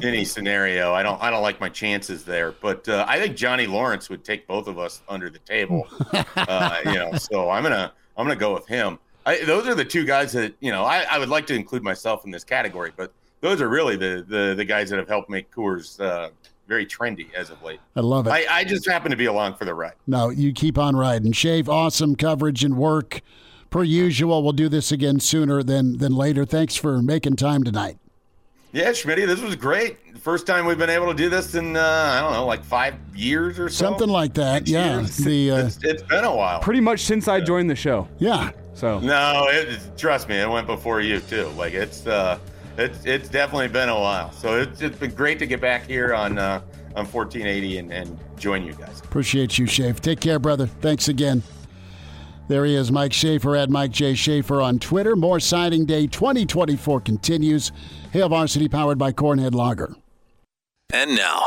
any scenario. I don't I don't like my chances there, but uh, I think Johnny Lawrence would take both of us under the table. (laughs) Uh, you know, so I'm gonna I'm gonna go with him. I, those are the two guys that you know I, I would like to include myself in this category, but those are really the the, the guys that have helped make Coors uh, very trendy as of late. I love it. I, I just happen to be along for the ride. No, you keep on riding. Shave, awesome coverage and work per usual. We'll do this again sooner than than later. Thanks for making time tonight. Yeah, Schmidt, this was great. First time we've been able to do this in uh, I don't know, like five years or so. Something like that. Six yeah, years. the (laughs) uh, it's, it's been a while. Pretty much since I joined the show. Yeah. So no, it, trust me, it went before you too. Like it's uh, it's it's definitely been a while. So it's it's been great to get back here on uh, on 1480 and, and join you guys. Appreciate you, Shafe. Take care, brother. Thanks again. There he is, Mike Schaefer at Mike J. Schaefer on Twitter. More signing day 2024 continues. Hail Varsity powered by Cornhead Lager. And now.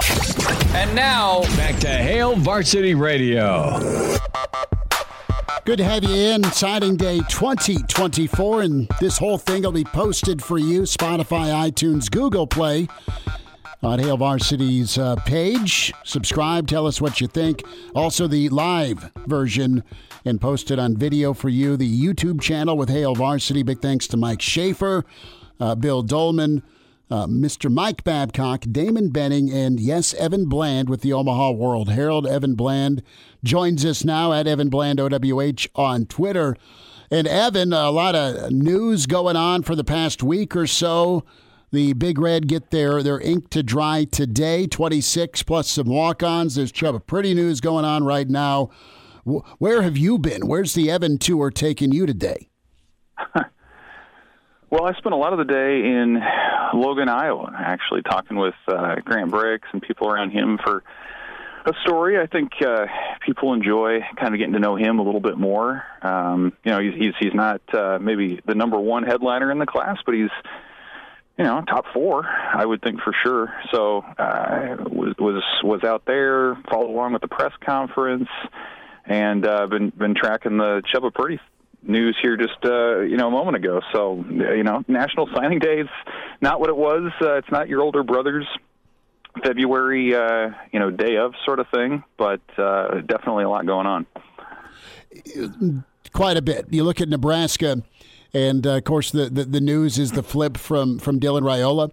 And now, back to Hail Varsity Radio. Good to have you in. Signing day 2024, and this whole thing will be posted for you Spotify, iTunes, Google Play on Hail Varsity's uh, page. Subscribe, tell us what you think. Also, the live version and posted on video for you, the YouTube channel with Hail Varsity. Big thanks to Mike Schaefer, uh, Bill Doleman. Uh, Mr. Mike Babcock, Damon Benning, and yes, Evan Bland with the Omaha World Herald. Evan Bland joins us now at Evan Bland OWH on Twitter. And Evan, a lot of news going on for the past week or so. The Big Red get their, their ink to dry today, 26 plus some walk ons. There's Chubba Purdy news going on right now. Where have you been? Where's the Evan tour taking you today? (laughs) Well, I spent a lot of the day in Logan, Iowa, actually talking with uh, Grant Brix and people around him for a story. I think uh, people enjoy kind of getting to know him a little bit more. Um, you know, he's he's, he's not uh, maybe the number one headliner in the class, but he's you know top four, I would think for sure. So uh, was was was out there, followed along with the press conference, and uh, been been tracking the Chubba Purdy news here just uh, you know a moment ago. So you know, National Signing Day is not what it was. Uh, it's not your older brother's February uh, you know day of sort of thing, but uh, definitely a lot going on. Quite a bit. You look at Nebraska, and uh, of course the, the, the news is the flip from from Dylan Raiola.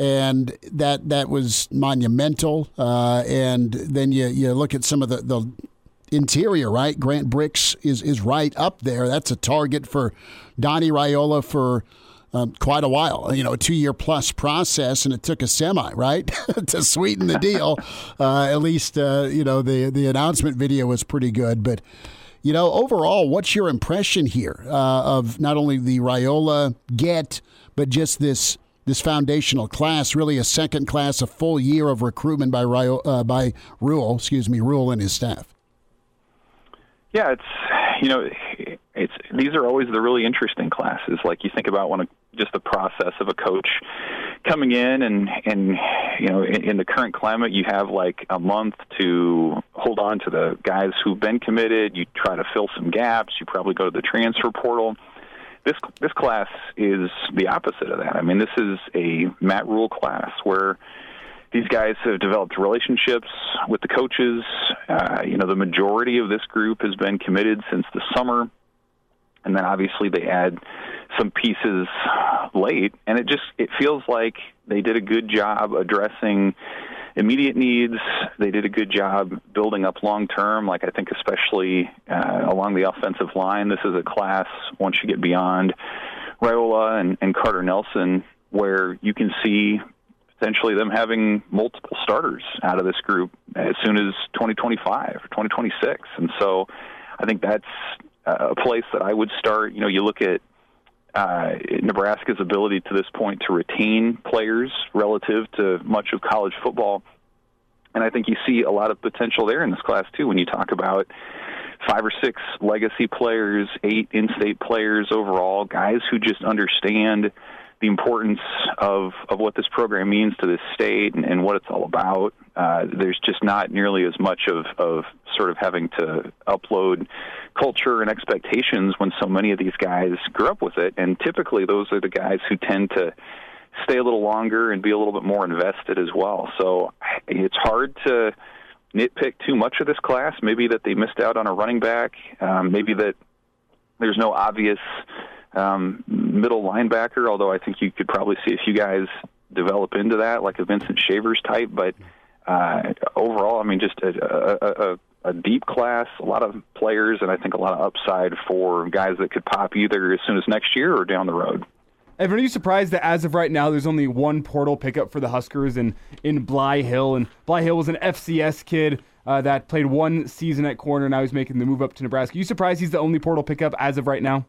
And that that was monumental. Uh, and then you, you look at some of the, the interior, right? Grant Brix is is right up there. That's a target for Donnie Raiola for um, quite a while. You know, a two year plus process, and it took a semi, right, (laughs) to sweeten the deal. (laughs) Uh, at least, uh, you know, the the announcement video was pretty good, but. You know, overall, what's your impression here uh, of not only the Raiola get, but just this this foundational class, really a second class, a full year of recruitment by Raiola, uh, by Rhule, excuse me, Rhule and his staff. Yeah, it's you know, it's these are always the really interesting classes. Like you think about when a, just the process of a coach coming in and and you know in, in the current climate you have like a month to hold on to the guys who've been committed. You try to fill some gaps. You probably go to the transfer portal. This this class is the opposite of that. I mean this is a Matt Rhule class where these guys have developed relationships with the coaches. Uh, you know, the majority of this group has been committed since the summer, and then obviously they add some pieces late, and it just it feels like they did a good job addressing immediate needs. They did a good job building up long term. Like I think, especially uh, along the offensive line, this is a class once you get beyond Raiola and, and Carter Nelson, where you can see potentially them having multiple starters out of this group as soon as 2025 or 2026. And so I think that's a place that I would start. You know, you look at uh, Nebraska's ability to this point to retain players relative to much of college football. And I think you see a lot of potential there in this class, too, when you talk about five or six legacy players, eight in state players overall, guys who just understand the importance of of what this program means to this state and, and what it's all about. Uh, there's just not nearly as much of of sort of having to upload culture and expectations when so many of these guys grew up with it, and typically those are the guys who tend to stay a little longer and be a little bit more invested as well. So it's hard to nitpick too much of this class. Maybe that they missed out on a running back. Um, maybe that there's no obvious um, middle linebacker, although I think you could probably see a few guys develop into that, like a Vincent Shavers type. But uh, overall, I mean, just a, a, a, a deep class, a lot of players, and I think a lot of upside for guys that could pop either as soon as next year or down the road. Evan, are you surprised that as of right now, there's only one portal pickup for the Huskers in, in Blye Hill? And Blye Hill was an FCS kid uh, that played one season at corner. Now he's making the move up to Nebraska. Are you surprised he's the only portal pickup as of right now?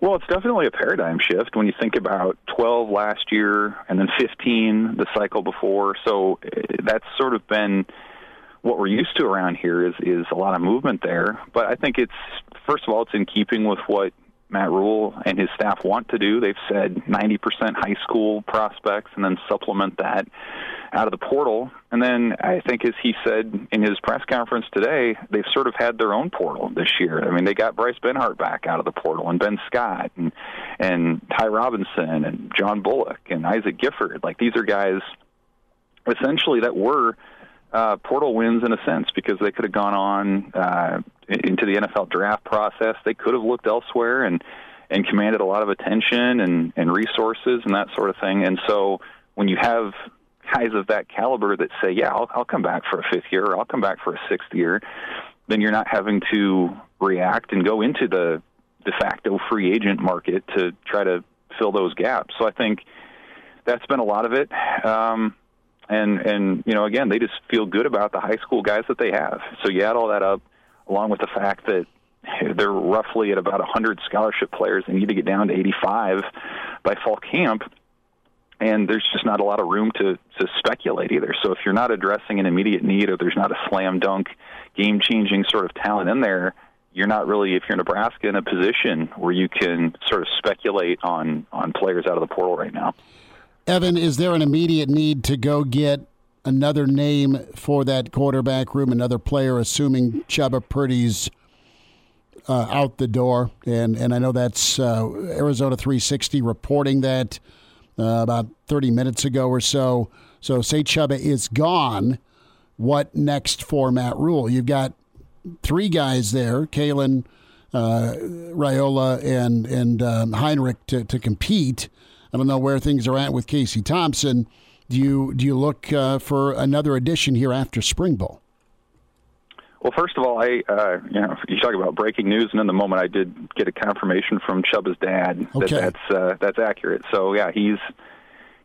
Well, it's definitely a paradigm shift when you think about 12 last year and then 15 the cycle before. So eh, that's sort of been what we're used to around here is is a lot of movement there. But I think it's first of all it's in keeping with what Matt Rhule and his staff want to do. They've said 90% high school prospects and then supplement that out of the portal. And then I think, as he said in his press conference today, they've sort of had their own portal this year. I mean, they got Bryce Benhart back out of the portal, and Ben Scott, and and Ty Robinson, and John Bullock, and Isaac Gifford. Like these are guys essentially that were uh, portal wins in a sense because they could have gone on uh, into the NFL draft process. They could have looked elsewhere and and commanded a lot of attention and and resources and that sort of thing. And so when you have guys of that caliber that say, "Yeah, I'll, I'll come back for a fifth year, or I'll come back for a sixth year," then you're not having to react and go into the de facto free agent market to try to fill those gaps. So I think that's been a lot of it. Um, and and you know, again, they just feel good about the high school guys that they have. So you add all that up, along with the fact that they're roughly at about 100 scholarship players. They need to get down to 85 by fall camp and there's just not a lot of room to to speculate either. So if you're not addressing an immediate need or there's not a slam dunk, game changing sort of talent in there, you're not really if you're Nebraska in a position where you can sort of speculate on on players out of the portal right now. Evan, is there an immediate need to go get another name for that quarterback room, another player, assuming Chubba Purdy's uh, out the door? And and I know that's uh, Arizona 360 reporting that uh, about 30 minutes ago or so. So say Chubba is gone. What next for Matt Rhule? You've got three guys there, Kaelin, uh, Raiola, and and um, Heinrich to, to compete. I don't know where things are at with Casey Thompson. Do you do you look uh, for another addition here after Spring Bowl? Well, first of all, I uh, you know you talk about breaking news, and in the moment I did get a confirmation from Chubba's dad okay. that that's uh, that's accurate. So yeah, he's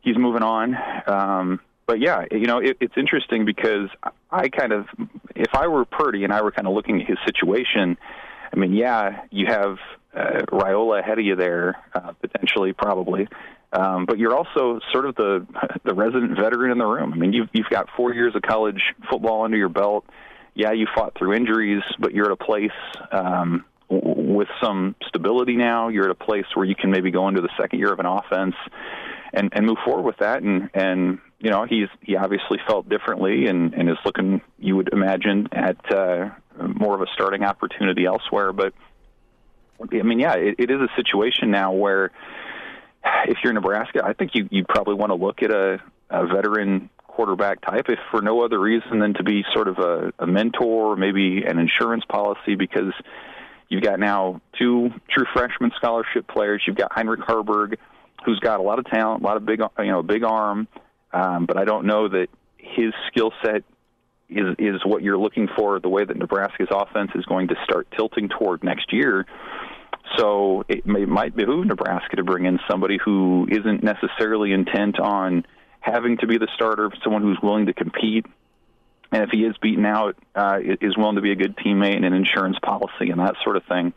he's moving on. Um, but yeah, you know it, it's interesting because I kind of if I were Purdy and I were kind of looking at his situation, I mean, yeah, you have uh, Raiola ahead of you there uh, potentially, probably. Um, but you're also sort of the (laughs) the resident veteran in the room. I mean, you've you've got four years of college football under your belt yeah, you fought through injuries, but you're at a place um, w- with some stability now. You're at a place where you can maybe go into the second year of an offense and, and move forward with that. And, and you know, he's he obviously felt differently and, and is looking, you would imagine, at uh, more of a starting opportunity elsewhere. But I mean, yeah, it, it is a situation now where if you're in Nebraska, I think you you probably want to look at a, a veteran quarterback type, if for no other reason than to be sort of a, a mentor, maybe an insurance policy, because you've got now two true freshman scholarship players. You've got Heinrich Haarberg, who's got a lot of talent, a lot of big, you know, big arm, um, but I don't know that his skill set is is what you're looking for. The way that Nebraska's offense is going to start tilting toward next year. So it may, might behoove Nebraska to bring in somebody who isn't necessarily intent on having to be the starter, someone who's willing to compete, and if he is beaten out, uh, is willing to be a good teammate and an insurance policy and that sort of thing.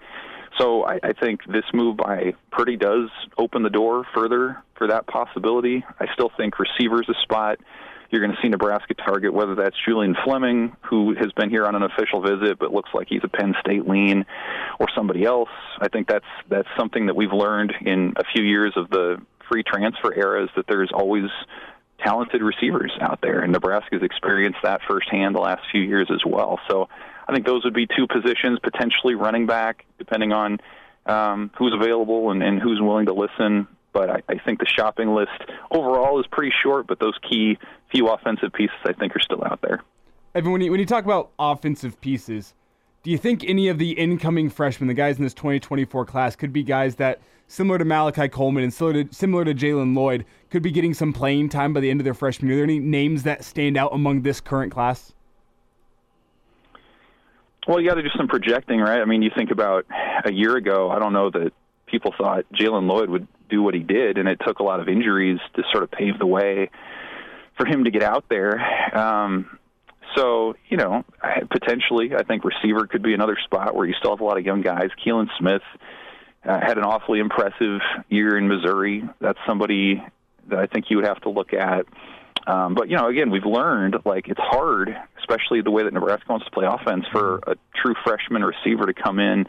So I, I think this move by Purdy does open the door further for that possibility. I still think receivers a spot. You're going to see Nebraska target whether that's Julian Fleming, who has been here on an official visit but looks like he's a Penn State lean, or somebody else. I think that's that's something that we've learned in a few years of the free transfer era is that there's always talented receivers out there, and Nebraska's experienced that firsthand the last few years as well. So I think those would be two positions, potentially running back, depending on um, who's available and, and who's willing to listen. But I, I think the shopping list overall is pretty short, but those key few offensive pieces I think are still out there. Evan, when you, when you talk about offensive pieces, do you think any of the incoming freshmen, the guys in this 2024 class, could be guys that – similar to Malachi Coleman and similar to, similar to Jaylen Lloyd, could be getting some playing time by the end of their freshman year. Are there any names that stand out among this current class? Well, you got to do some projecting, right? I mean, you think about a year ago, I don't know that people thought Jaylen Lloyd would do what he did, and it took a lot of injuries to sort of pave the way for him to get out there. Um, so, you know, potentially, I think receiver could be another spot where you still have a lot of young guys. Keelan Smith uh, had an awfully impressive year in Missouri. That's somebody that I think you would have to look at. Um, but you know, again, we've learned like it's hard, especially the way that Nebraska wants to play offense, for a true freshman receiver to come in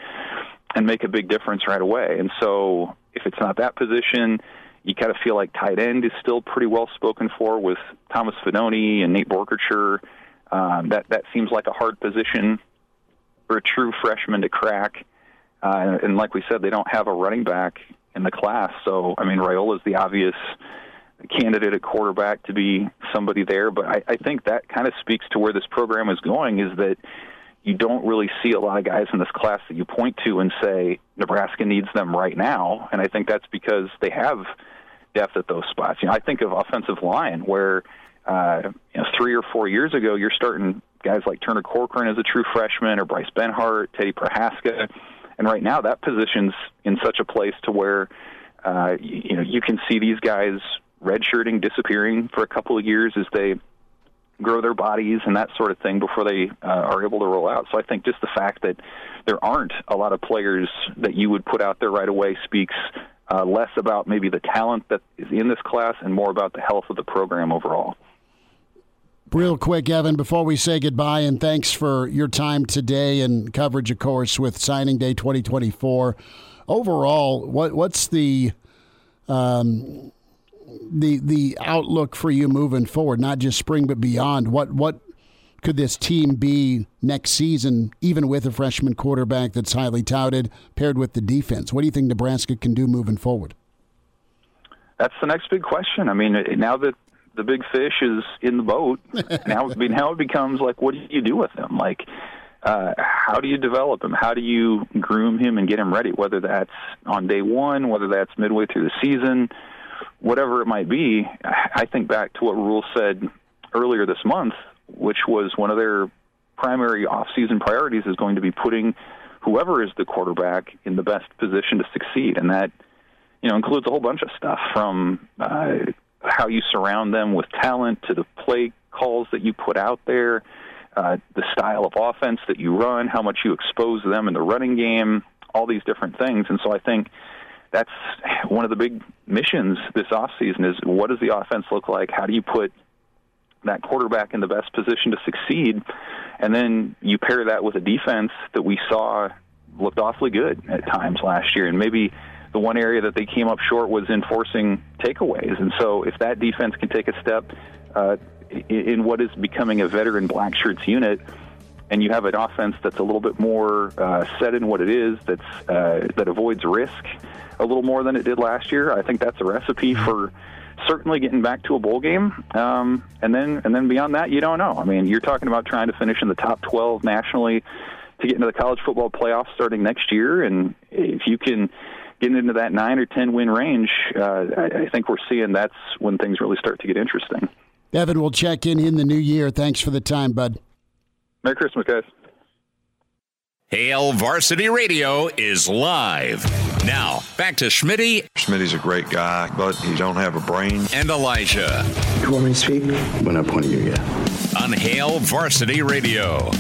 and make a big difference right away. And so, if it's not that position, you kind of feel like tight end is still pretty well spoken for with Thomas Fidone and Nate Boerkircher. Um, that that seems like a hard position for a true freshman to crack. Uh, and like we said, they don't have a running back in the class. So, I mean, Raiola is the obvious candidate at quarterback to be somebody there. But I, I think that kind of speaks to where this program is going is that you don't really see a lot of guys in this class that you point to and say Nebraska needs them right now. And I think that's because they have depth at those spots. You know, I think of offensive line where uh, you know, three or four years ago you're starting guys like Turner Corcoran as a true freshman or Bryce Benhart, Teddy Prochazka and right now, that position's in such a place to where uh, you, you know you can see these guys redshirting, disappearing for a couple of years as they grow their bodies and that sort of thing before they uh, are able to roll out. So I think just the fact that there aren't a lot of players that you would put out there right away speaks uh, less about maybe the talent that is in this class and more about the health of the program overall. Real quick, Evan, before we say goodbye, and thanks for your time today and coverage, of course, with signing day 2024. Overall, what what's the um, the the outlook for you moving forward? Not just spring, but beyond. What what could this team be next season, even with a freshman quarterback that's highly touted, paired with the defense? What do you think Nebraska can do moving forward? That's the next big question. I mean, now that the big fish is in the boat. (laughs) now, now it becomes like, what do you do with him? Like, uh, how do you develop him? How do you groom him and get him ready? Whether that's on day one, whether that's midway through the season, whatever it might be. I think back to what Rhule said earlier this month, which was one of their primary off-season priorities is going to be putting whoever is the quarterback in the best position to succeed, and that you know includes a whole bunch of stuff from uh, how you surround them with talent to the play calls that you put out there, uh, the style of offense that you run, how much you expose them in the running game, all these different things. And so I think that's one of the big missions this offseason is what does the offense look like? How do you put that quarterback in the best position to succeed? And then you pair that with a defense that we saw looked awfully good at times last year and maybe – the one area that they came up short was enforcing takeaways. And so, if that defense can take a step uh, in what is becoming a veteran black shirts unit, and you have an offense that's a little bit more uh, set in what it is, that's uh, that avoids risk a little more than it did last year, I think that's a recipe for certainly getting back to a bowl game. Um, and then and then beyond that, you don't know. I mean, you're talking about trying to finish in the top 12 nationally to get into the college football playoffs starting next year, and if you can get into that nine or ten win range, uh, I, I think we're seeing that's when things really start to get interesting. Evan, we'll check in in the new year. Thanks for the time, bud. Merry Christmas, guys. Hail Varsity Radio is live. Now, back to Schmitty. Schmitty's a great guy, but he don't have a brain. And Elijah. You want me to speak? When I not pointing you, yet. On Hail Varsity Radio.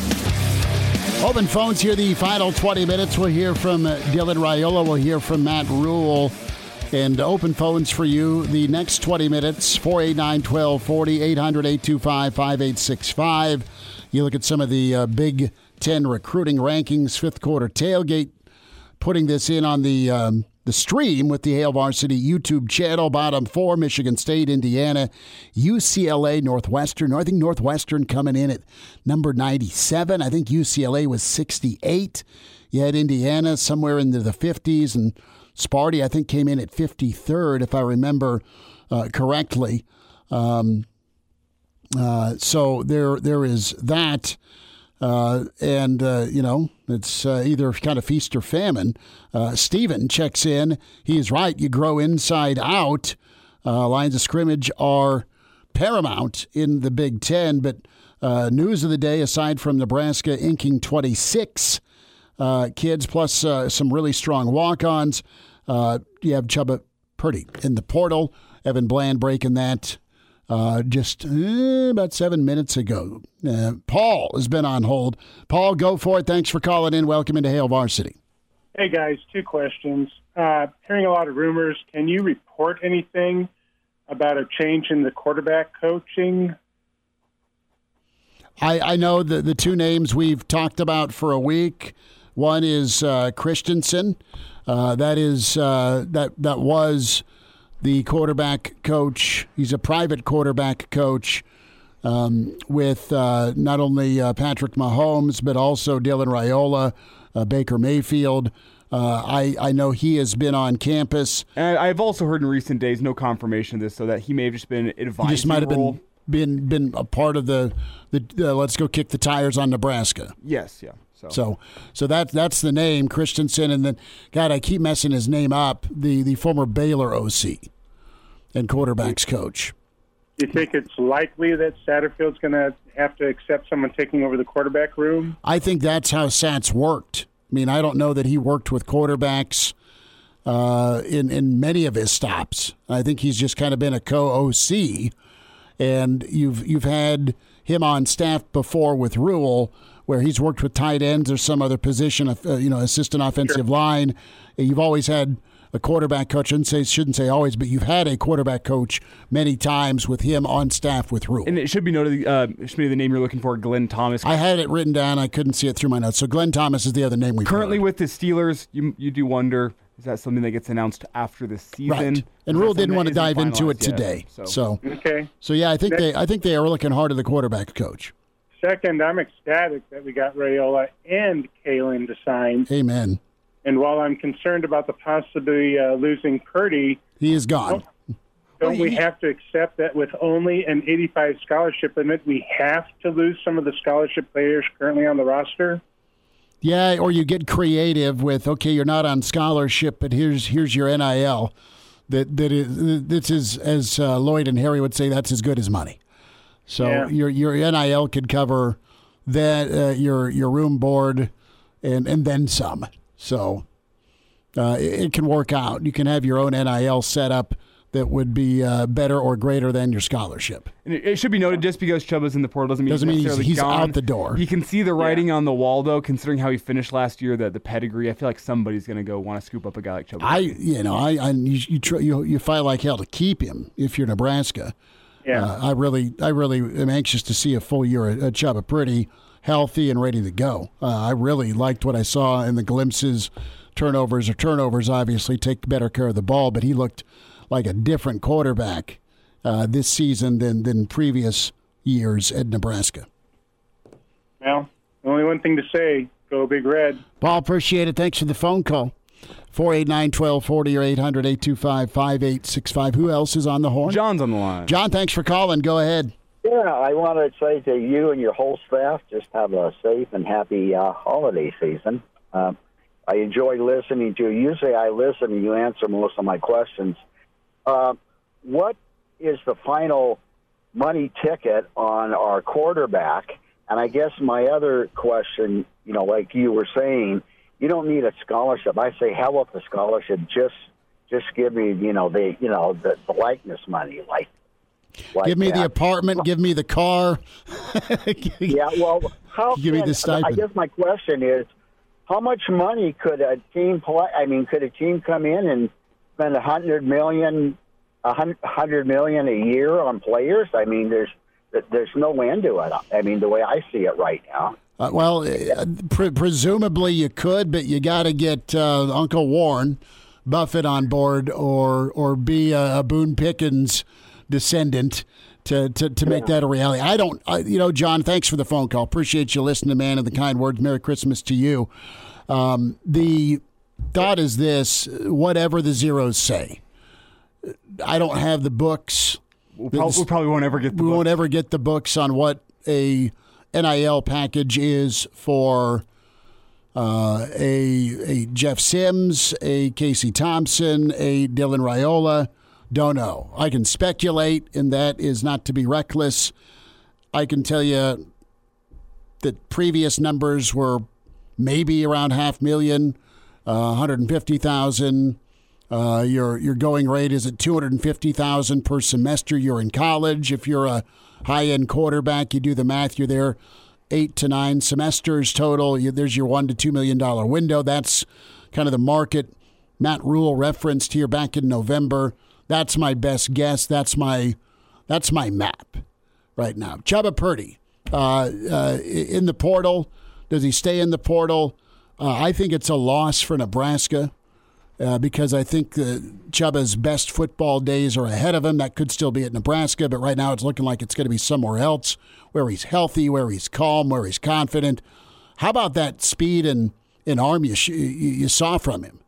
Open phones here the final 20 minutes. We'll hear from uh, Dylan Raiola. We'll hear from Matt Rhule. And open phones for you the next 20 minutes 489 1240 800 825 5865. You look at some of the uh, Big Ten recruiting rankings, fifth quarter tailgate, putting this in on the um, the stream with the Hail Varsity YouTube channel. Bottom four Michigan State, Indiana, UCLA, Northwestern. I think Northwestern coming in at number 97. I think UCLA was 68. You had Indiana somewhere into the 50s, and Sparty, I think, came in at 53rd, if I remember uh, correctly. Um, uh, so there, there is that. Uh, and, uh, you know, it's uh, either kind of feast or famine. Uh, Steven checks in. He is right. You grow inside out. Uh, lines of scrimmage are paramount in the Big Ten. But uh, news of the day, aside from Nebraska inking 26 kids, plus some really strong walk ons, you have Chubba Purdy in the portal. Evan Bland breaking that uh, just eh, about seven minutes ago. Uh, Paul has been on hold. Paul, go for it. Thanks for calling in. Welcome into Hail Varsity. Hey guys, two questions. Uh, hearing a lot of rumors, can you report anything about a change in the quarterback coaching? I, I know the the two names we've talked about for a week. One is uh, Christensen. Uh, that is uh, that that was the quarterback coach. He's a private quarterback coach um, with uh, not only uh, Patrick Mahomes but also Dylan Raiola, uh, Baker Mayfield. Uh, I I know he has been on campus. And I've also heard in recent days no confirmation of this, so that he may have just been advising. He just might have role. been been been a part of the the uh, let's go kick the tires on Nebraska. Yes, yeah. So, So, so that that's the name Christensen, and then God, I keep messing his name up. The the former Baylor OC and quarterbacks coach. Do you think it's likely that Satterfield's going to have to accept someone taking over the quarterback room? I think that's how Sats worked. I mean, I don't know that he worked with quarterbacks uh, in in many of his stops. I think he's just kind of been a co OC, and you've you've had him on staff before with Rhule, where he's worked with tight ends or some other position, uh, you know, assistant offensive line. You've always had a quarterback coach. Shouldn't say shouldn't say always, but you've had a quarterback coach many times with him on staff with Rhule. And it should be noted, uh, it should be the name you're looking for, Glenn Thomas. I had it written down. I couldn't see it through my notes. So Glenn Thomas is the other name we Currently with the Steelers, you you do wonder is that something that gets announced after the season? Right. And that Rhule didn't want to dive into it finalized yet? today. So, Okay. so yeah, I think they I think they are looking hard at the quarterback coach. Second, I'm ecstatic that we got Raiola and Kaelin to sign. Amen. And while I'm concerned about the possibility uh, losing Purdy, He is gone. don't we have to accept that with only an 85 scholarship limit, we have to lose some of the scholarship players currently on the roster? Yeah, or you get creative with okay, you're not on scholarship, but here's here's your NIL. That that is this is as uh, Lloyd and Harry would say that's as good as money. So Yeah. your your NIL could cover that uh, your your room board and and then some. So uh, it, it can work out. You can have your own NIL setup that would be uh, better or greater than your scholarship. And it, it should be noted just because Chubb Chubba's in the portal doesn't mean Doesn't he's mean he's- necessarily he's gone. out the door. You can see the writing on the wall though, considering how he finished last year, the the pedigree. I feel like somebody's going to go want to scoop up a guy like Chubba. I, you know, I, I you you, try, you you fight like hell to keep him if you're Nebraska. Yeah. Uh, I really, I really am anxious to see a full year of of Chubba Purdy healthy and ready to go. Uh, I really liked what I saw in the glimpses. Turnovers or turnovers, obviously, take better care of the ball, but he looked like a different quarterback uh, this season than than previous years at Nebraska. Well, only one thing to say go Big Red. Paul, appreciate it. Thanks for the phone call. 489 1240 or 800 825 5865. Who else is on the horn? John's on the line. John, thanks for calling. Go ahead. Yeah, I want to say to you and your whole staff, just have a safe and happy uh, holiday season. Um, I enjoy listening to you. Usually I listen and you answer most of my questions. Uh, what is the final money ticket on our quarterback? And I guess my other question, you know, like you were saying, you don't need a scholarship. I say, hell with the scholarship. Just, just give me, you know, the, you know, the, the likeness money, like. like give me the apartment. Give me the car. (laughs) yeah, well, how Give me the stipend. I guess my question is, how much money could a team play? I mean, could a team come in and spend a hundred million, a hundred million a year on players? I mean, there's there's no end to it. I mean, the way I see it right now. Uh, well, uh, pre- presumably you could, but you got to get uh, Uncle Warren Buffett on board, or or be a, a Boone Pickens descendant to, to, to make that a reality. I don't, I, you know, John. Thanks for the phone call. Appreciate you listening, to man, and the kind words. Merry Christmas to you. Um, the thought is this: whatever the zeros say, I don't have the books. We'll prob- we probably won't ever get the we won't ever get the books on what a NIL package is for uh, a a Jeff Sims, a Casey Thompson, a Dylan Raiola. Don't know. I can speculate, and that is not to be reckless. I can tell you that previous numbers were maybe around half million, uh, 150,000. Uh, your your going rate is at 250,000 per semester. You're in college. If you're a high end quarterback, you do the math. You're there eight to nine semesters total. You, there's your one to two million dollar window. That's kind of the market Matt Rhule referenced here back in November. That's my best guess. That's my that's my map right now. Chubba Purdy uh, uh, in the portal. Does he stay in the portal? Uh, I think it's a loss for Nebraska uh, because I think uh, Chubba's best football days are ahead of him. That could still be at Nebraska, but right now it's looking like it's going to be somewhere else where he's healthy, where he's calm, where he's confident. How about that speed and, and arm you, you saw from him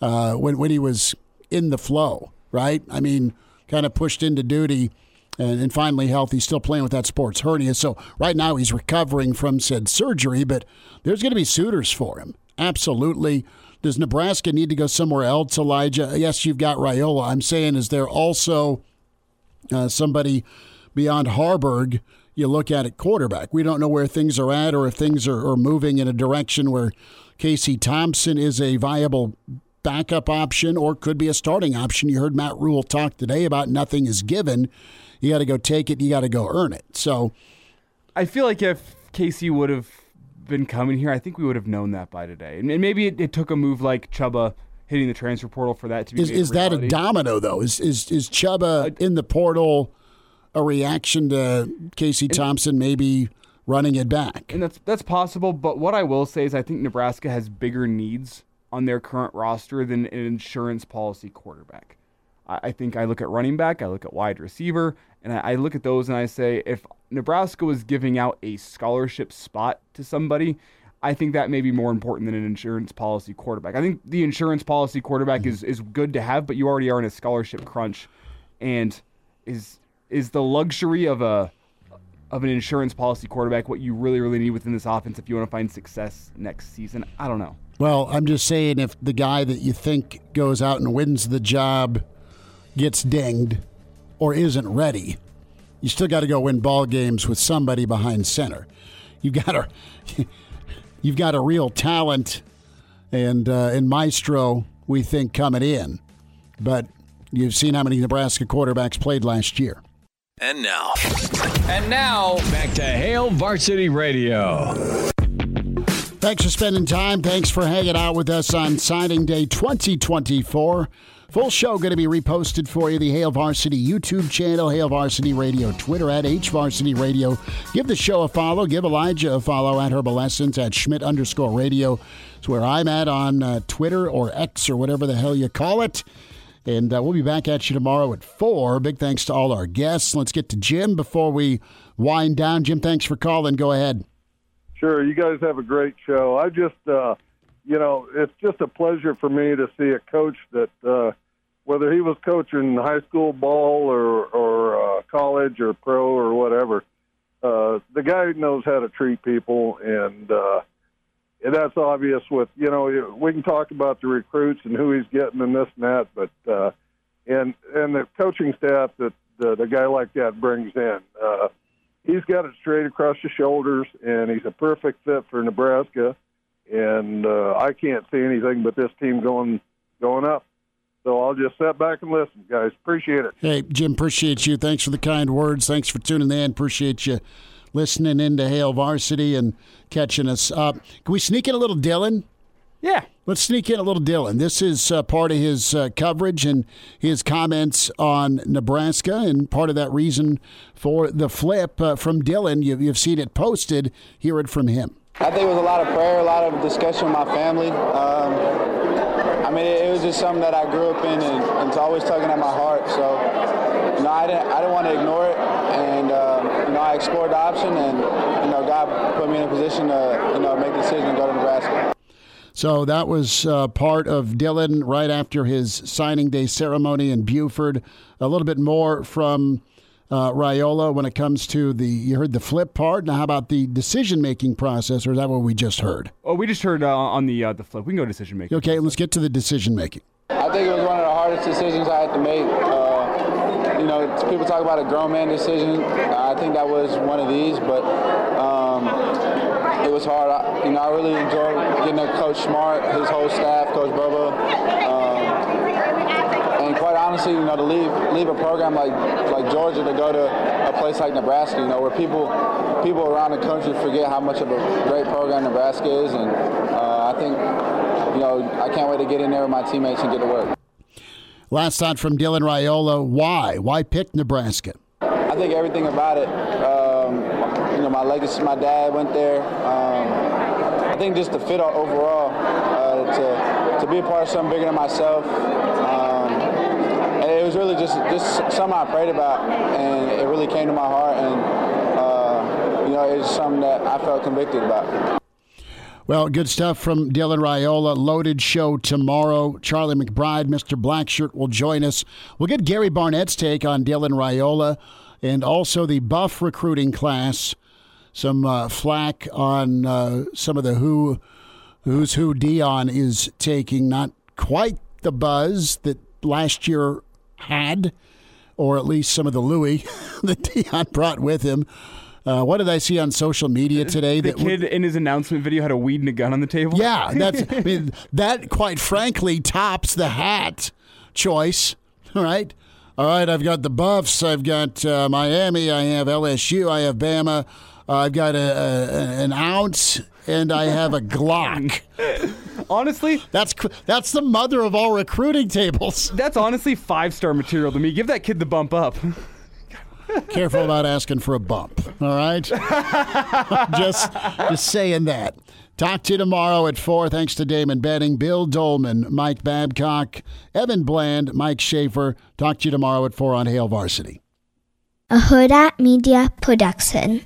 uh, when, when he was in the flow, right? I mean, kind of pushed into duty and, and finally healthy, still playing with that sports hernia. So right now he's recovering from said surgery, but there's going to be suitors for him. Absolutely. Does Nebraska need to go somewhere else, Elijah? Yes, you've got Raiola. I'm saying, is there also uh, somebody beyond Haarberg? you look at at quarterback? We don't know where things are at or if things are, are moving in a direction where Casey Thompson is a viable backup option or could be a starting option. You heard Matt Rhule talk today about nothing is given. You got to go take it, you got to go earn it. So I feel like if Casey would have been coming here, I think we would have known that by today. And maybe it, it took a move like Chubba hitting the transfer portal for that to be. Is, is that a domino though? Is is is Chubba uh, in the portal a reaction to Casey Thompson maybe running it back? And that's that's possible. But what I will say is, I think Nebraska has bigger needs on their current roster than an insurance policy quarterback. I, think I look at running back, I look at wide receiver, and I, I look at those and I say, if Nebraska was giving out a scholarship spot to somebody, I think that may be more important than an insurance policy quarterback. I think the insurance policy quarterback is, is good to have, but you already are in a scholarship crunch, and is is the luxury of a of an insurance policy quarterback what you really really need within this offense if you want to find success next season? I don't know. Well, I'm just saying if the guy that you think goes out and wins the job gets dinged or isn't ready, you still got to go win ball games with somebody behind center. You got to, (laughs) you've got a real talent and uh, and maestro we think coming in, but you've seen how many Nebraska quarterbacks played last year. And now, and now back to Hail Varsity Radio. Thanks for spending time. Thanks for hanging out with us on signing day 2024. Full show going to be reposted for you. The Hail Varsity YouTube channel, Hail Varsity Radio, Twitter at H Varsity Radio. Give the show a follow. Give Elijah a follow at Herbal Essence at Schmidt underscore radio. It's where I'm at on uh, Twitter or X or whatever the hell you call it. And uh, we'll be back at you tomorrow at 4. Big thanks to all our guests. Let's get to Jim before we wind down. Jim, thanks for calling. Go ahead. Sure. You guys have a great show. I just, uh, you know, it's just a pleasure for me to see a coach that, uh, whether he was coaching high school ball or or uh, college or pro or whatever, uh, the guy knows how to treat people, and, uh, and that's obvious. With you know, we can talk about the recruits and who he's getting and this and that, but uh, and and the coaching staff that that a guy like that brings in. Uh, he's got it straight across the shoulders, and he's a perfect fit for Nebraska. And uh, I can't see anything but this team going going up. So I'll just sit back and listen, guys. Appreciate it. Hey, Jim, appreciate you. Thanks for the kind words. Thanks for tuning in. Appreciate you listening into Hail Varsity and catching us up. Can we sneak in a little Dylan? Yeah. Let's sneak in a little Dylan. This is uh, part of his uh, coverage and his comments on Nebraska, and part of that reason for the flip uh, from Dylan. You, you've seen it posted. Hear it from him. I think it was a lot of prayer, a lot of discussion with my family. Um, I mean, it, it, was just something that I grew up in, and, and, it's always tugging at my heart. So, you know, I didn't, I didn't want to ignore it, and uh, you know, I explored the option, and you know, God put me in a position to, you know, make the decision to go to Nebraska. So that was uh, part of Dylan right after his signing day ceremony in Buford. A little bit more from uh, Raiola when it comes to the you heard the flip part. Now, how about the decision making process, or is that what we just heard? Oh, we just heard uh, on the uh, the flip. We can go decision making. Okay, let's get to the decision making. I think it was one of the hardest decisions I had to make. Uh, you know, people talk about a grown man decision. I think that was one of these, but. Um, it was hard. I, you know, I really enjoyed getting to Coach Smart, his whole staff, Coach Bobo. Honestly, you know, to leave leave a program like like Georgia to go to a place like Nebraska, you know, where people people around the country forget how much of a great program Nebraska is, and uh, I think you know, I can't wait to get in there with my teammates and get to work. Last thought from Dylan Raiola. Why? Why pick Nebraska? I think everything about it. Um, you know, my legacy. My dad went there. Um, I think just the fit overall uh, to to be a part of something bigger than myself. And it was really just just something I prayed about, and it really came to my heart. And uh, you know, it's something that I felt convicted about. Well, good stuff from Dylan Raiola. Loaded show tomorrow. Charlie McBride, Mr. Blackshirt, will join us. We'll get Gary Barnett's take on Dylan Raiola and also the Buff recruiting class. Some uh, flack on uh, some of the who, who's who Deion is taking. Not quite the buzz that last year had, or at least some of the Louis (laughs) that Deion brought with him. Uh, what did I see on social media today? The kid in his announcement video had a weed and a gun on the table. Yeah, that's I mean, (laughs) that. Quite frankly, tops the hat choice. All (laughs) right, all right. I've got the Buffs. I've got uh, Miami. I have LSU. I have Bama. Uh, I've got a, a, an ounce, and I have a Glock. Honestly, that's that's the mother of all recruiting tables. (laughs) That's honestly five star material to me. Give that kid the bump up. (laughs) Careful about asking for a bump. All right, (laughs) just just saying that. Talk to you tomorrow at 4. Thanks to Damon Benning, Bill Doleman, Mike Babcock, Evan Bland, Mike Schaefer. Talk to you tomorrow at 4 on Hail Varsity. A Hurrdat Media Production.